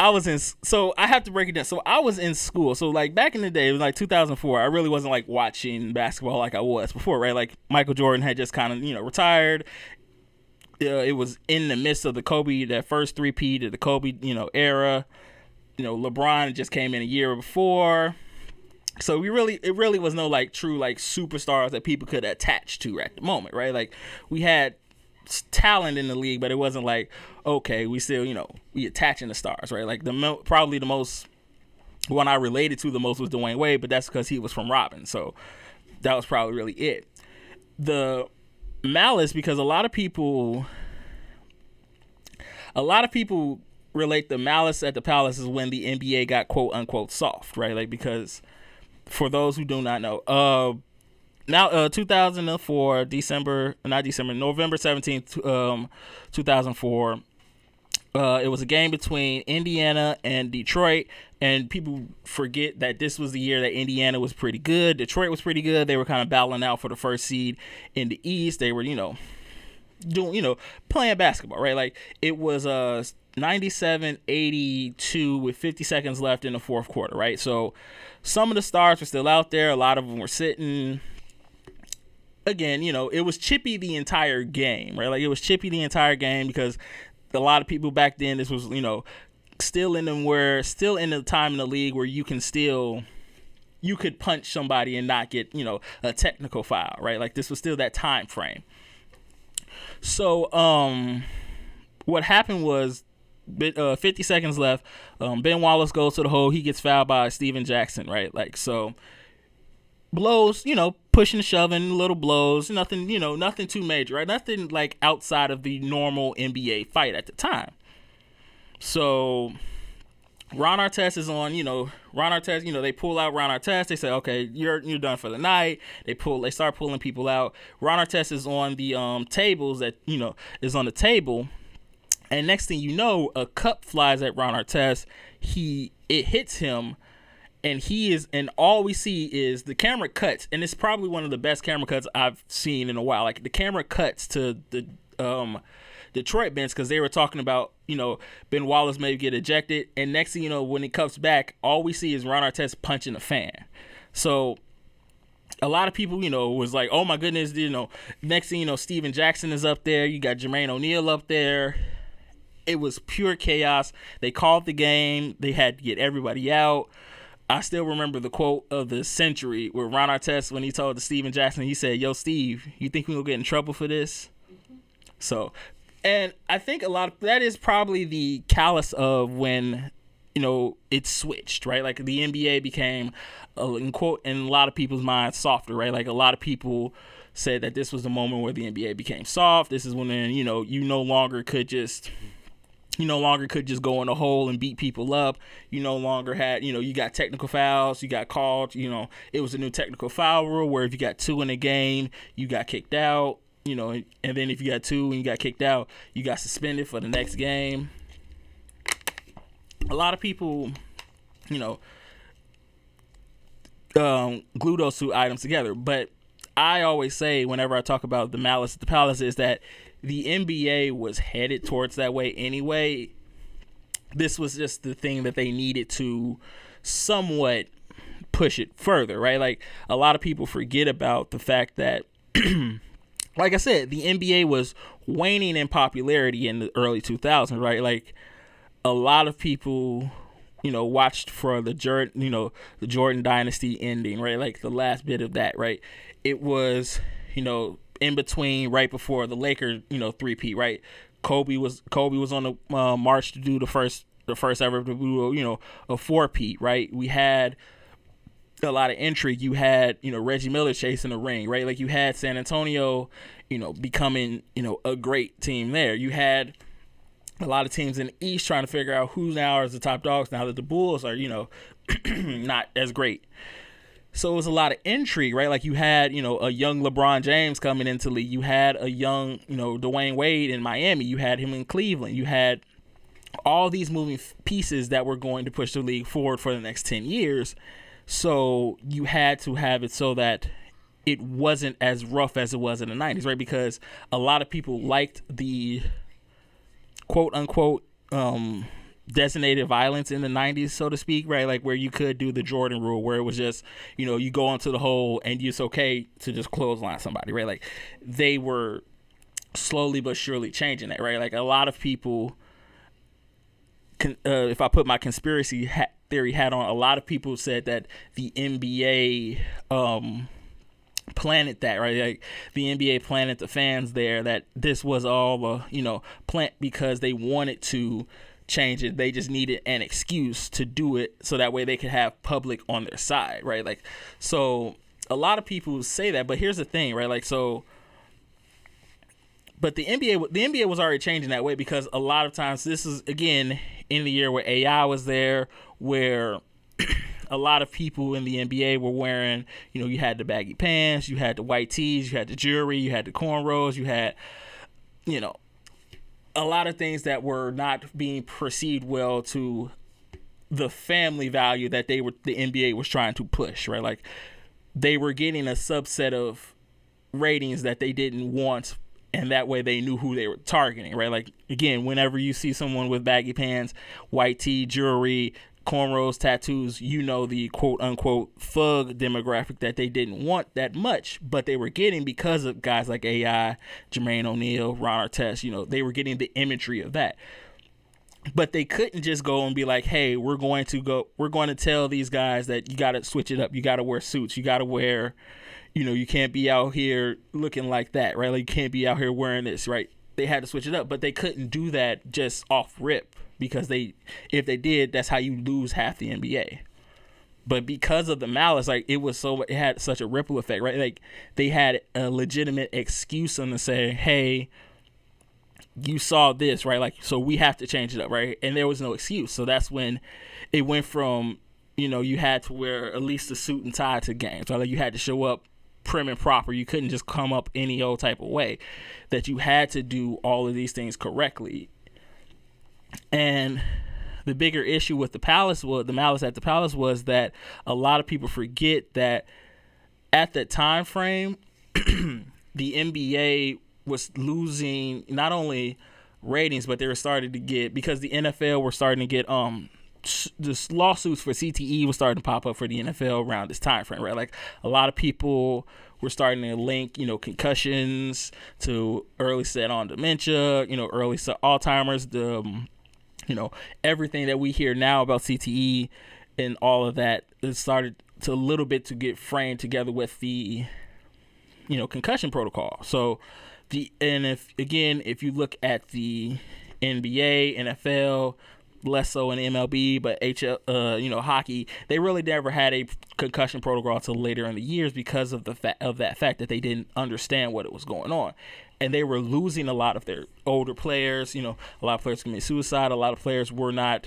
I was in so I have to break it down. So I was in school. So like back in the day, it was like 2004. I really wasn't like watching basketball like I was before, right? Like Michael Jordan had just kind of you know retired. Uh, it was in the midst of the Kobe, that first three P to the Kobe you know era. You know LeBron just came in a year before. So we really, it really was no like true like superstars that people could attach to at the moment, right? Like we had talent in the league, but it wasn't like okay, we still you know we attaching the stars, right? Like the probably the most one I related to the most was Dwyane Wade, but that's because he was from Robin, so that was probably really it. The malice because a lot of people, a lot of people relate the malice at the palace is when the NBA got quote unquote soft, right? Like because for those who do not know, uh, now uh 2004 December not December November 17th um 2004 uh, it was a game between Indiana and Detroit, and people forget that this was the year that Indiana was pretty good. Detroit was pretty good. They were kind of battling out for the first seed in the East. They were, you know, doing, you know, playing basketball, right? Like it was uh 97-82 with 50 seconds left in the fourth quarter, right? So some of the stars were still out there. A lot of them were sitting again, you know, it was chippy the entire game, right? Like it was chippy the entire game because a lot of people back then, this was, you know, still in them where still in the time in the league where you can still you could punch somebody and not get, you know, a technical foul, right? Like this was still that time frame. So, um what happened was bit- uh, 50 seconds left. Um, ben Wallace goes to the hole. He gets fouled by Stephen Jackson, right? Like so blows, you know, pushing shoving, little blows, nothing, you know, nothing too major, right? Nothing like outside of the normal NBA fight at the time. So Ron Artest is on, you know, Ron Artest, you know, they pull out Ron Artest. They say, okay, you're you're done for the night. They pull, they start pulling people out. Ron Artest is on the um tables that you know is on the table, and next thing you know, a cup flies at Ron Artest. He it hits him, and he is, and all we see is the camera cuts, and it's probably one of the best camera cuts I've seen in a while. Like the camera cuts to the um Detroit bench because they were talking about, you know, Ben Wallace may get ejected. And next thing you know, when he comes back, all we see is Ron Artest punching the fan. So a lot of people, you know, was like, oh my goodness, you know, next thing you know, Stephen Jackson is up there. You got Jermaine O'Neal up there. It was pure chaos. They called the game. They had to get everybody out. I still remember the quote of the century where Ron Artest, when he told Stephen Jackson, he said, "Yo, Steve, you think we gonna get in trouble for this?" So, and I think a lot of that is probably the callous of when you know it switched, right? Like the NBA became, uh, in quote, in a lot of people's minds, softer, right? Like a lot of people said that this was the moment where the NBA became soft. This is when you know you no longer could just you no longer could just go in a hole and beat people up. You no longer had, you know, you got technical fouls, you got called, you know, it was a new technical foul rule where if you got two in a game, you got kicked out, you know, and then if you got two and you got kicked out, you got suspended for the next game. A lot of people, you know, um, glue those two items together, but I always say whenever I talk about the malice at the palace is that the NBA was headed towards that way anyway. This was just the thing that they needed to somewhat push it further, right? Like a lot of people forget about the fact that like I said, the NBA was waning in popularity in the early 2000s, right? Like a lot of people, you know, watched for the Jordan, you know, the Jordan dynasty ending, right? Like the last bit of that, right? It was, you know, in between right before the Lakers, you know, three P right? Kobe was Kobe was on the uh, march to do the first the first ever to do, you know, a four P right? We had a lot of intrigue. You had, you know, Reggie Miller chasing the ring, right? Like you had San Antonio, you know, becoming, you know, a great team there. You had a lot of teams in the East trying to figure out who now is the top dogs now that the Bulls are, you know, not as great. So it was a lot of intrigue, right? Like you had, you know, a young LeBron James coming into the league. You had a young, you know, Dwyane Wade in Miami. You had him in Cleveland. You had all these moving pieces that were going to push the league forward for the next 10 years. So you had to have it so that it wasn't as rough as it was in the 90s, right? Because a lot of people liked the quote unquote um, designated violence in the 90s, so to speak, right? Like where you could do the Jordan rule, where it was just, you know, you go onto the hole and it's okay to just clothesline somebody, right? Like they were slowly but surely changing that, right? Like a lot of people, con- uh, if I put my conspiracy theory hat on, a lot of people said that the NBA, um, planted that right like the nba planted the fans there that this was all a you know plant because they wanted to change it. They just needed an excuse to do it so that way they could have public on their side right? Like so a lot of people say that but here's the thing right? Like so but the NBA the NBA was already changing that way because a lot of times this is again in the year where AI was there where a lot of people in the NBA were wearing, you know, you had the baggy pants, you had the white tees, you had the jewelry, you had the cornrows, you had, you know, a lot of things that were not being perceived well to the family value that they were the NBA was trying to push, right? Like they were getting a subset of ratings that they didn't want and that way they knew who they were targeting, right? Like again, whenever you see someone with baggy pants, white tee, jewelry, cornrows, tattoos, you know the quote unquote thug demographic that they didn't want that much, but they were getting because of guys like AI, Jermaine O'Neal, Ron Artest, you know, they were getting the imagery of that. But they couldn't just go and be like, "Hey, we're going to go we're going to tell these guys that you got to switch it up. You got to wear suits. You got to wear you know, you can't be out here looking like that, right? Like you can't be out here wearing this, right? They had to switch it up, but they couldn't do that just off rip because they if they did, that's how you lose half the NBA. But because of the malice, like it was so it had such a ripple effect, right? Like they had a legitimate excuse on to say, "Hey, you saw this, right? Like so we have to change it up, right?" And there was no excuse. So that's when it went from you know you had to wear at least a suit and tie to games, right? Like you had to show up prim and proper. You couldn't just come up any old type of way. That you had to do all of these things correctly. And the bigger issue with the palace was the malice at the palace was that a lot of people forget that at that time frame the NBA was losing not only ratings but they were starting to get because the NFL were starting to get um the lawsuits for CTE was starting to pop up for the NFL around this time frame, right? Like a lot of people were starting to link, you know, concussions to early set on dementia, you know, early set Alzheimer's, the, um, you know, everything that we hear now about CTE and all of that. It started to a little bit to get framed together with the, you know, concussion protocol. So the and if again, if you look at the NBA, NFL, less so in MLB, but HL, uh, you know, hockey, they really never had a concussion protocol until later in the years because of the fa- of that fact that they didn't understand what it was going on, and they were losing a lot of their older players. You know, a lot of players committed suicide. A lot of players were not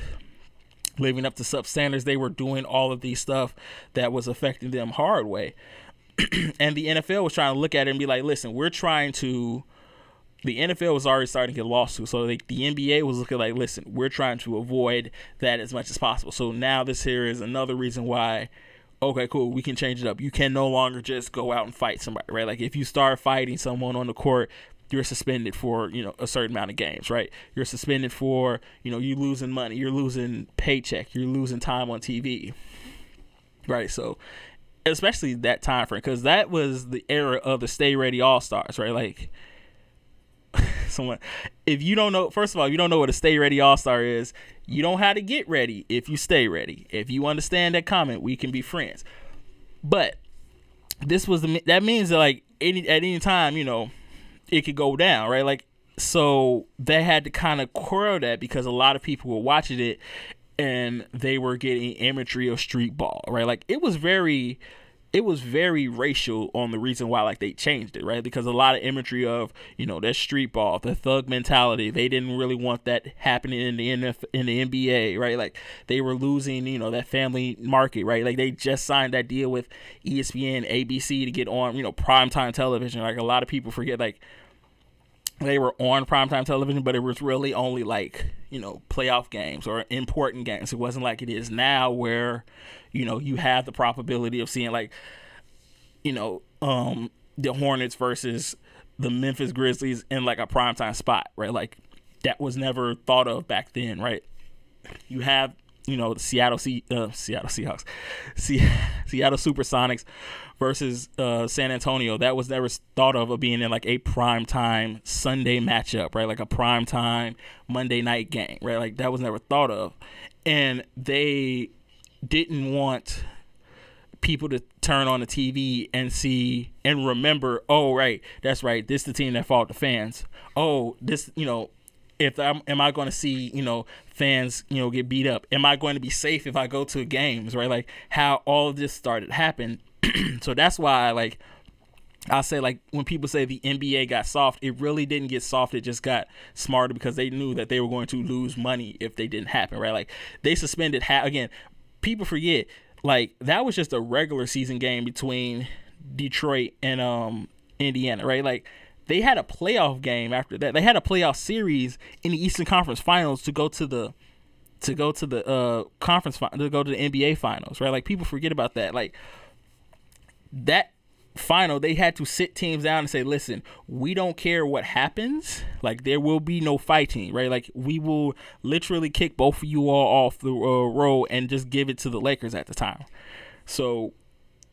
living up to sub standards. They were doing all of these stuff that was affecting them hard way, and the NFL was trying to look at it and be like, listen, we're trying to the NFL was already starting to get lawsuits. So like the NBA was looking like, listen, we're trying to avoid that as much as possible. So now this here is another reason why. Okay, cool. We can change it up. You can no longer just go out and fight somebody, right? Like if you start fighting someone on the court, you're suspended for you know a certain amount of games, right? You're suspended for you know you losing money, you're losing paycheck, you're losing time on TV, right? So especially that time frame because that was the era of the Stay Ready All Stars, right? Like someone if you don't know first of all you don't know what a stay ready all-star is you don't have to get ready if you stay ready. If you understand that comment we can be friends. But this was the that means that like any at any time you know it could go down right? Like so they had to kind of quell that because a lot of people were watching it and they were getting imagery of street ball right? Like it was very it was very racial on the reason why like they changed it, right? Because a lot of imagery of you know that street ball, the thug mentality, they didn't really want that happening in the NF, in the NBA, right? Like they were losing you know that family market, right? Like they just signed that deal with ESPN, ABC to get on you know primetime television. Like a lot of people forget like they were on primetime television, but it was really only like, you know, playoff games or important games. It wasn't like it is now where, you know, you have the probability of seeing like, you know, um, the Hornets versus the Memphis Grizzlies in like a primetime spot, right? Like that was never thought of back then, right? You have, you know, Seattle C uh, Seattle Seahawks, Se- Seattle Supersonics versus uh, San Antonio. That was never thought of of being in like a prime time Sunday matchup, right? Like a prime time Monday night game, right? Like that was never thought of, and they didn't want people to turn on the TV and see and remember, oh right, that's right, this is the team that fought the fans. Oh, this, you know, if I'm am I going to see, you know, fans, you know, get beat up? Am I going to be safe if I go to games, right? Like how all of this started happen. so that's why like I say like when people say the NBA got soft, it really didn't get soft. It just got smarter because they knew that they were going to lose money if they didn't happen, right? Like they suspended ha- again. People forget like that was just a regular season game between Detroit and um Indiana, right? Like they had a playoff game after that. They had a playoff series in the Eastern Conference Finals to go to the to go to the uh conference fi- to go to the NBA finals, right? Like people forget about that. Like that final they had to sit teams down and say listen we don't care what happens like there will be no fighting right like we will literally kick both of you all off the uh, row and just give it to the lakers at the time so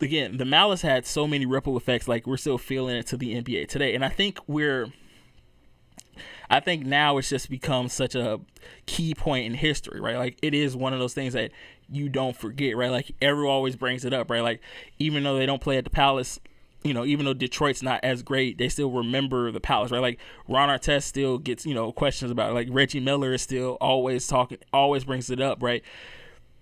again the malice had so many ripple effects like we're still feeling it to the nba today and i think we're I think now it's just become such a key point in history, right? Like it is one of those things that you don't forget, right? Like everyone always brings it up, right? Like even though they don't play at the Palace, you know, even though Detroit's not as great, they still remember the Palace, right? Like Ron Artest still gets, you know, questions about it. Like Reggie Miller is still always talking, always brings it up, right?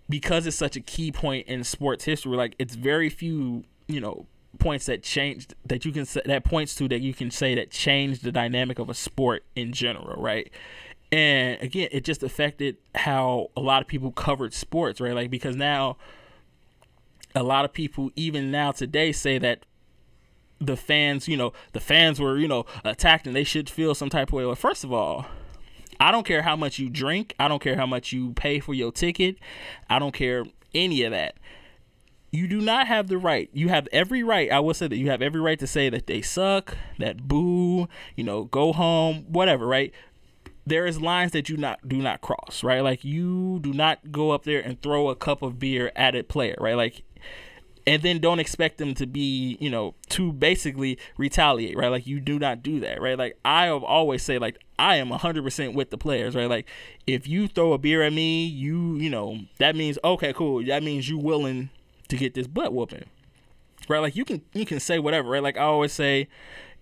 Because it's such a key point in sports history, like it's very few, you know, points that changed that you can that points to that you can say that changed the dynamic of a sport in general, right? And again, it just affected how a lot of people covered sports, right? Like because now a lot of people even now today say that the fans, you know, the fans were, you know, attacked and they should feel some type of way. Well, first of all, I don't care how much you drink. I don't care how much you pay for your ticket. I don't care any of that. You do not have the right. You have every right. I will say that you have every right to say that they suck, that boo, you know, go home, whatever, right? There is lines that you not do not cross, right? Like you do not go up there and throw a cup of beer at a player, right? Like and then don't expect them to be, you know, to basically retaliate, right? Like you do not do that, right? Like I have always say, like I am hundred percent with the players, right? Like if you throw a beer at me, you, you know, that means okay, cool. That means you willing to get this butt whooping, right? Like you can you can say whatever, right? Like I always say,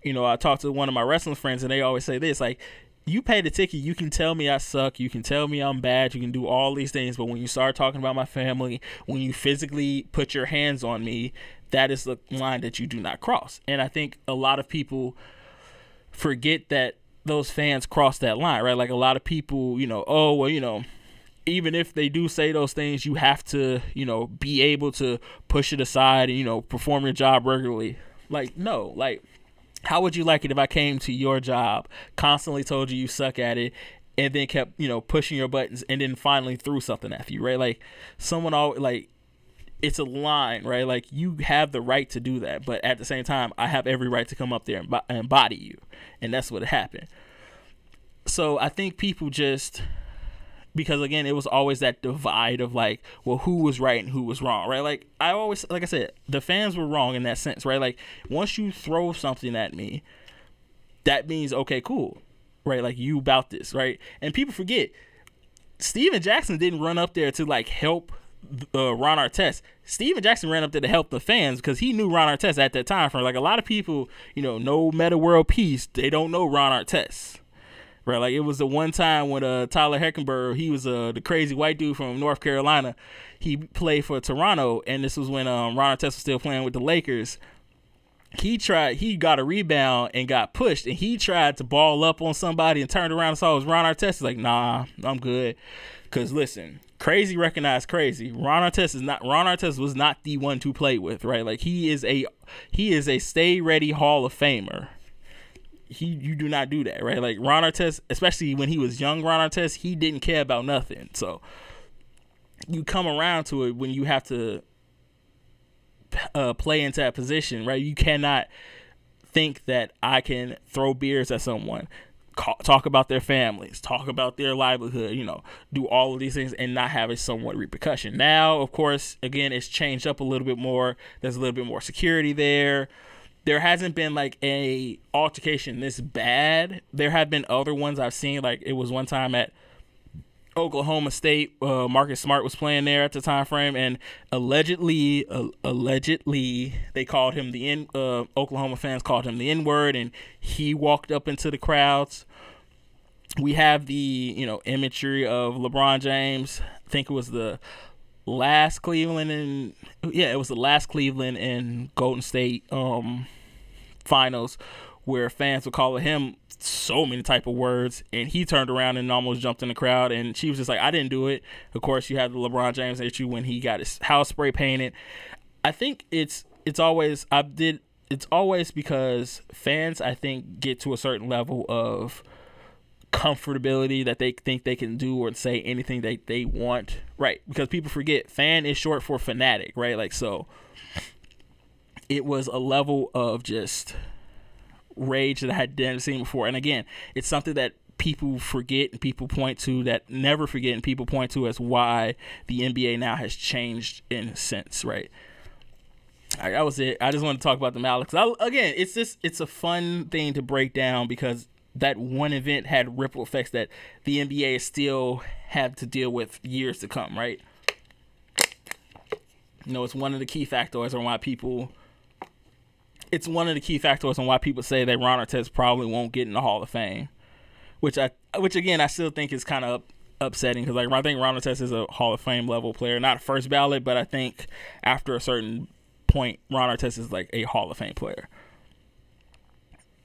you know, I talk to one of my wrestling friends and they always say this, like you pay the ticket, you can tell me I suck, you can tell me I'm bad, you can do all these things, but when you start talking about my family, when you physically put your hands on me, that is the line that you do not cross. And I think a lot of people forget that those fans cross that line, right? Like a lot of people, you know, oh, well, you know, even if they do say those things, you have to, you know, be able to push it aside and, you know, perform your job regularly. Like, no, like, how would you like it if I came to your job, constantly told you you suck at it, and then kept, you know, pushing your buttons and then finally threw something at you, right? Like, someone always, like, it's a line, right? Like, you have the right to do that, but at the same time, I have every right to come up there and, and body you. And that's what happened. So I think people just because again it was always that divide of like well who was right and who was wrong right? Like i always like i said the fans were wrong in that sense right? Like once you throw something at me that means okay cool right? Like you about this right? And people forget stephen jackson didn't run up there to like help uh, Ron Artest. Stephen Jackson ran up there to help the fans because he knew Ron Artest at that time. For like a lot of people, you know, no Metta World Peace, they don't know Ron Artest right? Like it was the one time when uh Tyler Heckenberg, he was uh the crazy white dude from North Carolina. He played for Toronto, and this was when um Ron Artest was still playing with the Lakers. He tried. He got a rebound and got pushed, and he tried to ball up on somebody and turned around and saw it was Ron Artest. He's like, "Nah, I'm good." Cause listen, crazy recognized crazy. Ron Artest is not. Ron Artest was not the one to play with, right? Like he is a he is a stay ready Hall of Famer he you do not do that, right? Like Ron Artest, especially when he was young Ron Artest, he didn't care about nothing. So you come around to it when you have to uh, play into that position, right? You cannot think that I can throw beers at someone, ca- talk about their families, talk about their livelihood, you know, do all of these things and not have a somewhat repercussion. Now, of course, again, it's changed up a little bit more. There's a little bit more security there there hasn't been like a altercation this bad. There have been other ones I've seen. Like it was one time at Oklahoma State. Uh, Marcus Smart was playing there at the time frame, and allegedly, uh, allegedly, they called him the N. Uh, Oklahoma fans called him the N word, and he walked up into the crowds. We have the you know imagery of LeBron James. I think it was the last Cleveland and yeah, it was the last Cleveland and Golden State um finals where fans were calling him so many type of words, and he turned around and almost jumped in the crowd, and she was just like, "I didn't do it." Of course, you had the LeBron James issue when he got his house spray painted. I think it's it's always I did it's always because fans I think get to a certain level of comfortability that they think they can do or say anything that they want. Right. Because people forget fan is short for fanatic, right? Like so it was a level of just rage that I had never seen before. And again, it's something that people forget and people point to that never forget and people point to as why the NBA now has changed in a sense, right? That was it. I just want to talk about the Malik. Again, it's just it's a fun thing to break down because that one event had ripple effects that the NBA still have to deal with years to come, right? You know, it's one of the key factors on why people. It's one of the key factors on why people say that Ron Artest probably won't get in the Hall of Fame, which I, which again, I still think is kind of upsetting because like I think Ron Artest is a Hall of Fame level player, not first ballot, but I think after a certain point, Ron Artest is like a Hall of Fame player.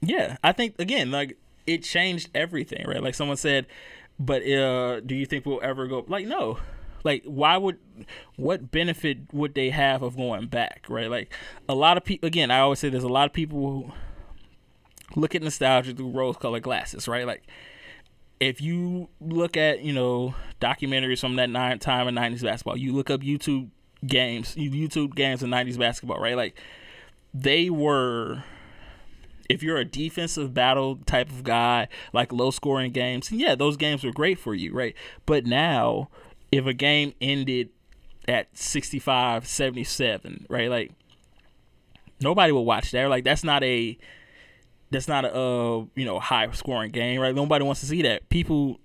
Yeah, I think again, like it changed everything, right? Like someone said, but uh, do you think we'll ever go? Like, no. Like, why would, what benefit would they have of going back, right? Like, a lot of people, again, I always say there's a lot of people who look at nostalgia through rose colored glasses, right? Like, if you look at, you know, documentaries from that nine time in 90s basketball, you look up YouTube games, YouTube games in 90s basketball, right? Like, they were if you're a defensive battle type of guy, like low scoring games, yeah, those games were great for you, right? But now, if a game ended at 65 77, right? Like, nobody will watch that. Like, that's not a. That's not a uh, you know high scoring game, right? Nobody wants to see that. People,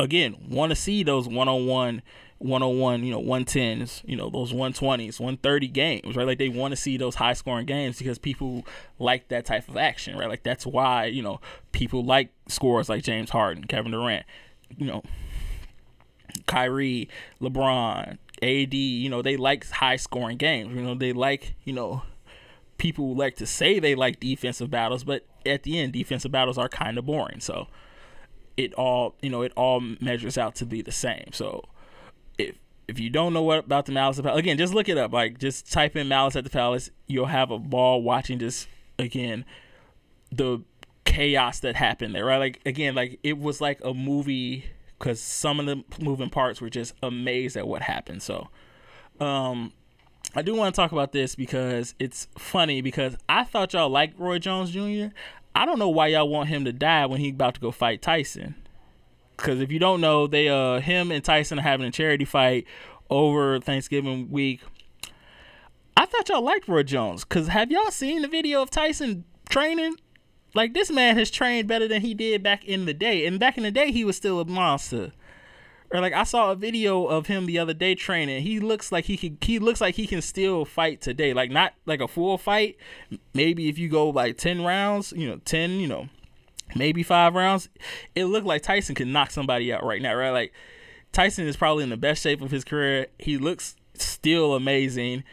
again, want to see those one on one 101, you know, 110s, you know, those 120s, 130 games, right? Like they want to see those high scoring games because people like that type of action, right? Like that's why, you know, people like scores like James Harden, Kevin Durant, you know, Kyrie, LeBron, AD, you know, they like high scoring games. You know, they like, you know, people like to say they like defensive battles, but at the end, defensive battles are kind of boring. So it all, you know, it all measures out to be the same. So if if you don't know what about the Malice at the Palace, again, just look it up. Like just type in Malice at the Palace. You'll have a ball watching this again. The chaos that happened there, right? Like again, like it was like a movie because some of the moving parts were just amazed at what happened. So, um, I do want to talk about this because it's funny because I thought y'all liked Roy Jones Jr. I don't know why y'all want him to die when he about to go fight Tyson. Because if you don't know, they uh him and Tyson are having a charity fight over Thanksgiving week. I thought y'all liked Roy Jones. Cause have y'all seen the video of Tyson training? Like this man has trained better than he did back in the day. And back in the day he was still a monster. Or like I saw a video of him the other day training. He looks like he can he looks like he can still fight today. Like not like a full fight. Maybe if you go like 10 rounds, you know, 10, you know, maybe 5 rounds, it looked like Tyson could knock somebody out right now, right? Like Tyson is probably in the best shape of his career. He looks still amazing.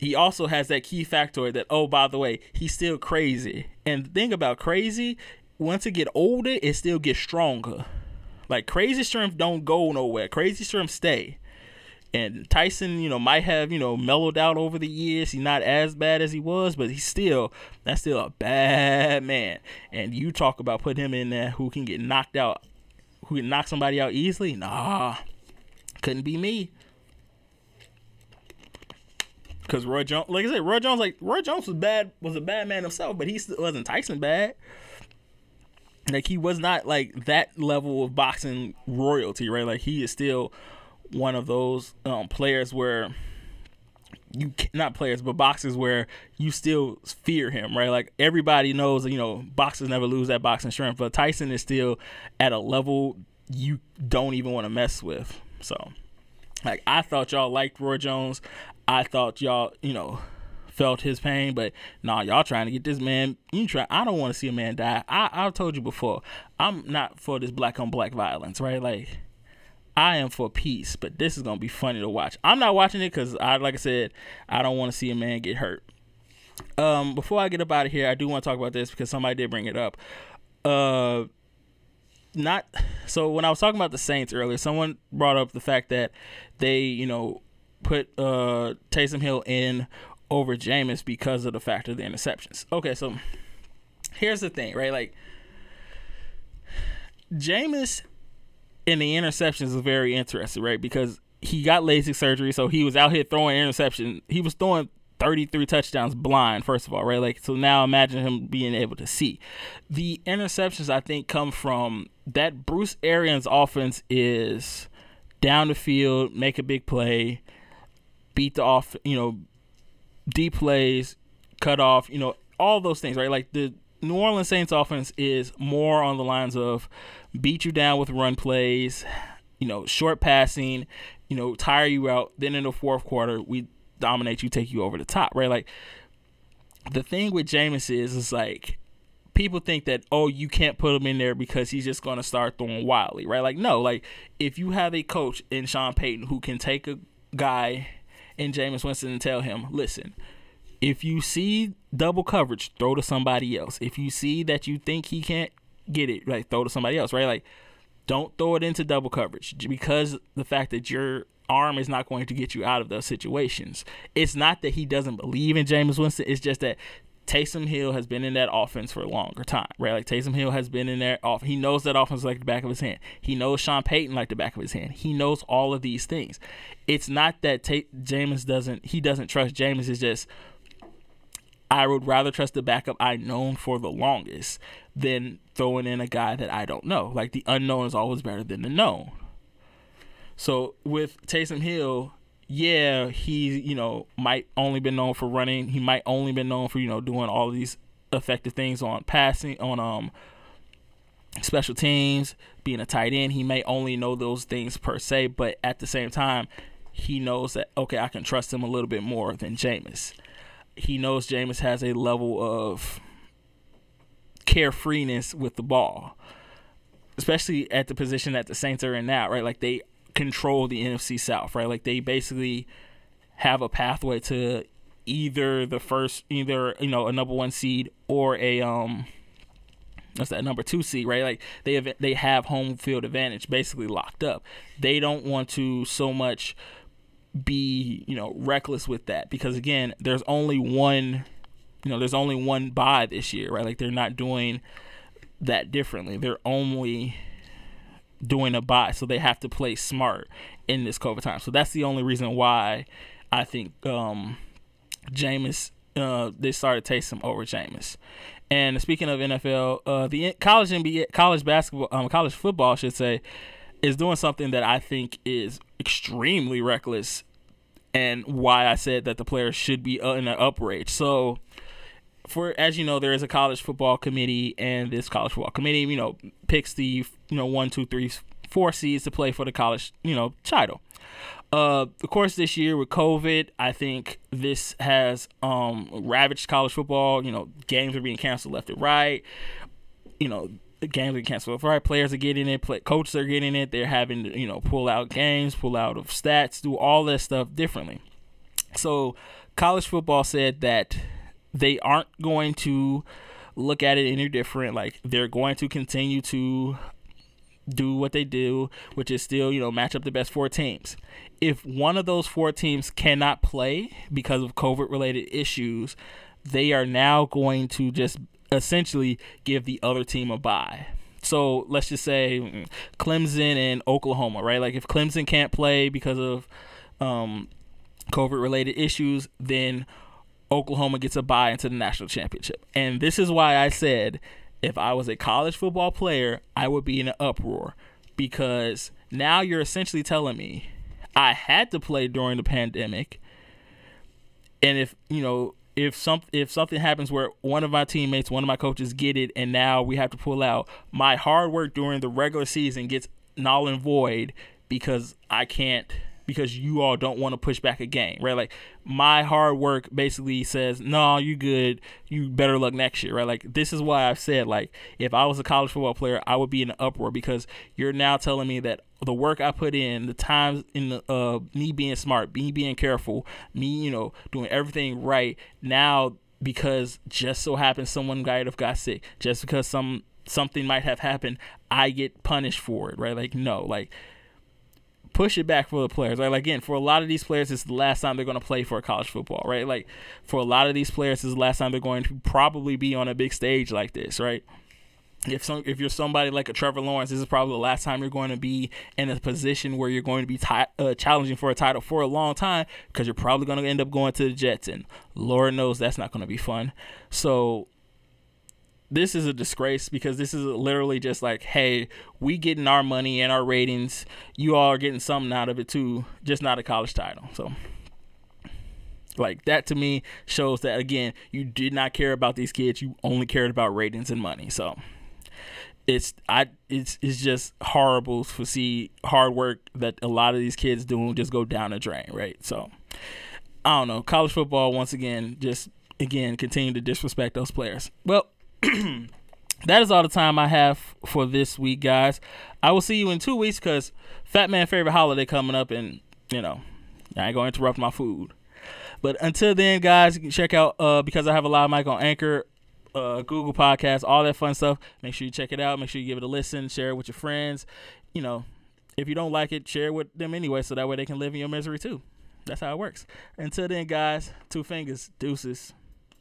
He also has that key factor that oh by the way, he's still crazy. And the thing about crazy, once it get older, it still gets stronger. Like crazy strength don't go nowhere. Crazy strength stay. And Tyson, you know, might have, you know, mellowed out over the years. He's not as bad as he was, but he's still that's still a bad man. And you talk about putting him in there who can get knocked out, who can knock somebody out easily. Nah, couldn't be me. Cause Roy Jones, like I said, Roy Jones, like Roy Jones was bad, was a bad man himself, but he still wasn't Tyson bad like he was not like that level of boxing royalty, right? Like he is still one of those um, players where you not players, but boxers where you still fear him, right? Like everybody knows, you know, boxers never lose that boxing strength, but Tyson is still at a level you don't even want to mess with. So, like I thought y'all liked Roy Jones. I thought y'all, you know, felt his pain, but nah, y'all trying to get this man. You try. I don't want to see a man die. I I've told you before. I'm not for this black on black violence, right? Like. I am for peace, but this is gonna be funny to watch. I'm not watching it because I, like I said, I don't want to see a man get hurt. Um, before I get up out of here, I do want to talk about this because somebody did bring it up. Uh, not so when I was talking about the Saints earlier, someone brought up the fact that they, you know, put uh Taysom Hill in over Jameis because of the fact of the interceptions. Okay, so here's the thing, right? Like Jameis in the interceptions is very interesting, right? Because he got LASIK surgery, so he was out here throwing interception. He was throwing 33 touchdowns blind, first of all, right? Like, so now imagine him being able to see. The interceptions, I think, come from that Bruce Arians offense is down the field, make a big play, beat the off, you know, deep plays, cut off, you know, all those things, right? Like the New Orleans Saints offense is more on the lines of beat you down with run plays, you know, short passing, you know, tire you out. Then in the fourth quarter, we dominate you, take you over the top, right? Like the thing with Jameis is, is like people think that oh you can't put him in there because he's just going to start throwing wildly, right? Like no, like if you have a coach in Sean Payton who can take a guy in Jameis Winston and tell him, listen, if you see double coverage, throw to somebody else. If you see that you think he can't get it, like throw to somebody else, right? Like don't throw it into double coverage because the fact that your arm is not going to get you out of those situations. It's not that he doesn't believe in Jameis Winston. It's just that Taysom Hill has been in that offense for a longer time, right? Like Taysom Hill has been in there off. He knows that offense like the back of his hand. He knows Sean Payton like the back of his hand. He knows all of these things. It's not that Ta- Jameis doesn't. He doesn't trust Jameis. It's just I would rather trust the backup I known for the longest than throwing in a guy that I don't know. Like the unknown is always better than the known. So with Taysom Hill, yeah, he you know might only been known for running. He might only been known for you know doing all these effective things on passing on um special teams, being a tight end. He may only know those things per se, but at the same time, he knows that okay, I can trust him a little bit more than Jameis. He knows Jameis has a level of carefreeness with the ball, especially at the position that the Saints are in now, right? Like they control the NFC South, right? Like they basically have a pathway to either the first, either you know a number one seed or a um, what's that number two seed, right? Like they have they have home field advantage basically locked up. They don't want to so much be you know reckless with that because again, there's only one, you know, there's only one buy this year, right? Like they're not doing that differently. They're only doing a buy, so they have to play smart in this COVID time. So that's the only reason why I think um, Jameis uh, they started Taysom over Jameis. And speaking of NFL, uh, the college NBA, college basketball, um, college football, I should say, is doing something that I think is extremely reckless, and why I said that the players should be in an uprage. So, for as you know, there is a college football committee, and this college football committee, you know, picks the you know one, two, three, four seeds to play for the college you know title. Uh, of course, this year with COVID, I think this has um, ravaged college football. You know, games are being canceled left and right. You know, games are canceled left and right. Players are getting it. Play, coaches are getting it. They're having to, you know, pull out games, pull out of stats, do all that stuff differently. So, college football said that they aren't going to look at it any different. Like, they're going to continue to do what they do, which is still, you know, match up the best four teams. If one of those four teams cannot play because of COVID related issues, they are now going to just essentially give the other team a bye. So let's just say mm, Clemson and Oklahoma, right? Like if Clemson can't play because of um, COVID related issues, then Oklahoma gets a bye into the national championship. And this is why I said if I was a college football player, I would be in an uproar because now you're essentially telling me I had to play during the pandemic. And if, you know, if some if something happens where one of my teammates, one of my coaches get it and now we have to pull out, my hard work during the regular season gets null and void because I can't because you all don't want to push back a game, right? Like my hard work basically says, "No, you good. You better luck next year," right? Like this is why I've said, like, if I was a college football player, I would be in an uproar because you're now telling me that the work I put in, the times in the uh, me being smart, me being careful, me, you know, doing everything right. Now because just so happens someone might have got sick, just because some something might have happened, I get punished for it, right? Like no, like push it back for the players. Right? Like again, for a lot of these players, it's the last time they're going to play for college football, right? Like for a lot of these players, it's the last time they're going to probably be on a big stage like this, right? If some, if you're somebody like a Trevor Lawrence, this is probably the last time you're going to be in a position where you're going to be uh, challenging for a title for a long time because you're probably going to end up going to the Jets, and Lord knows that's not going to be fun. So this is a disgrace because this is literally just like, hey, we getting our money and our ratings. You all are getting something out of it too, just not a college title. So like that to me shows that again, you did not care about these kids. You only cared about ratings and money. So it's I it's it's just horrible to see hard work that a lot of these kids doing just go down the drain, right? So I don't know. College football once again just again continue to disrespect those players. Well, that is all the time I have for this week, guys. I will see you in two weeks because Fat Man favorite holiday coming up, and you know I ain't gonna interrupt my food. But until then, guys, you can check out uh, because I have a live mic on Anchor, uh, Google Podcasts, all that fun stuff. Make sure you check it out. Make sure you give it a listen. Share it with your friends. You know, if you don't like it, share it with them anyway, so that way they can live in your misery too. That's how it works. Until then, guys, two fingers, deuces.